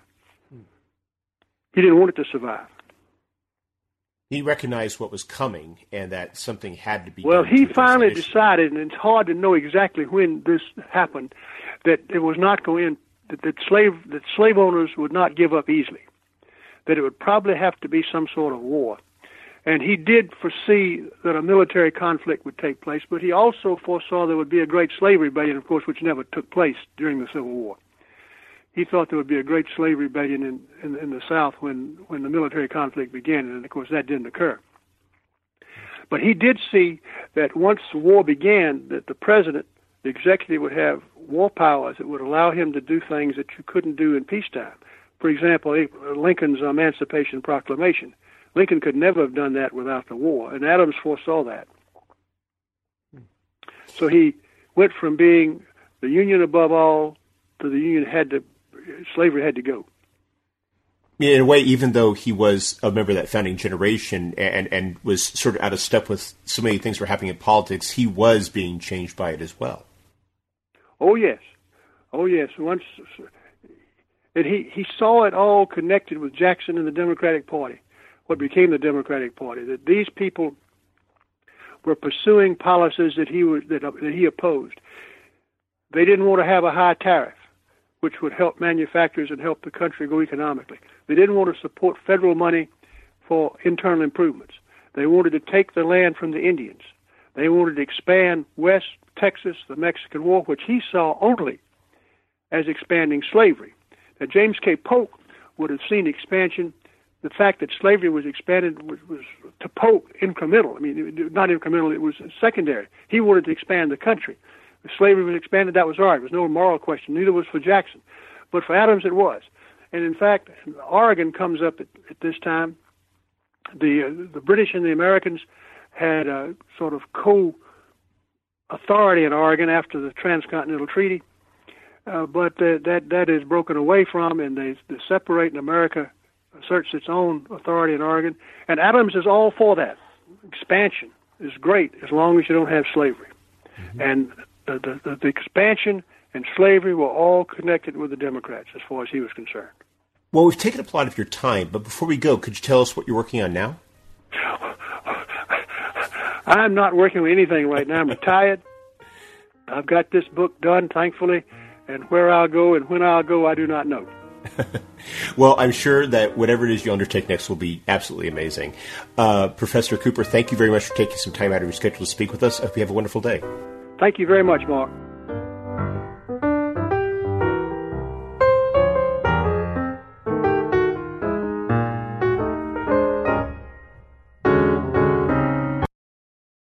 He didn't want it to survive he recognized what was coming and that something had to be. Well, he finally decided, and it's hard to know exactly when this happened, that it was not going that, that slave that slave owners would not give up easily. That it would probably have to be some sort of war. And he did foresee that a military conflict would take place, but he also foresaw there would be a great slave rebellion, of course, which never took place during the Civil War. He thought there would be a great slave rebellion in, in, in the South when, when the military conflict began, and of course that didn't occur. But he did see that once the war began, that the president, the executive, would have war powers that would allow him to do things that you couldn't do in peacetime. For example, uh, Lincoln's Emancipation Proclamation. Lincoln could never have done that without the war, and Adams foresaw that. So he went from being the Union above all to the Union had to, slavery had to go in a way, even though he was a member of that founding generation and, and was sort of out of step with so many things were happening in politics, he was being changed by it as well. Oh yes, oh yes. Once and he he saw it all connected with Jackson and the Democratic Party, what became the Democratic Party. That these people were pursuing policies that he was that, that he opposed. They didn't want to have a high tariff which would help manufacturers and help the country go economically. They didn't want to support federal money for internal improvements. They wanted to take the land from the Indians. They wanted to expand West Texas, the Mexican War, which he saw only as expanding slavery. Now, James K. Polk would have seen expansion. The fact that slavery was expanded was, was to Polk incremental. I mean, not incremental, it was secondary. He wanted to expand the country. If slavery was expanded, that was all right. It was no moral question. Neither was for Jackson. But for Adams, it was. And in fact, Oregon comes up at, at this time. The, uh, the British and the Americans had a sort of co authority in Oregon after the Transcontinental Treaty. Uh, but uh, that that is broken away from, and they, they separate, and America asserts its own authority in Oregon. And Adams is all for that. Expansion is great as long as you don't have slavery. Mm-hmm. And the, the, the expansion and slavery were all connected with the Democrats as far as he was concerned. Well, we've taken up a lot of your time, but before we go, could you tell us what you're working on now? (laughs) I'm not working with anything right now. I'm retired. I've got this book done, thankfully, and where I'll go and when I'll go, I do not know. (laughs) well, I'm sure that whatever it is you undertake next will be absolutely amazing. Uh, Professor Cooper, thank you very much for taking some time out of your schedule to speak with us. I hope you have a wonderful day. Thank you very much, Mark.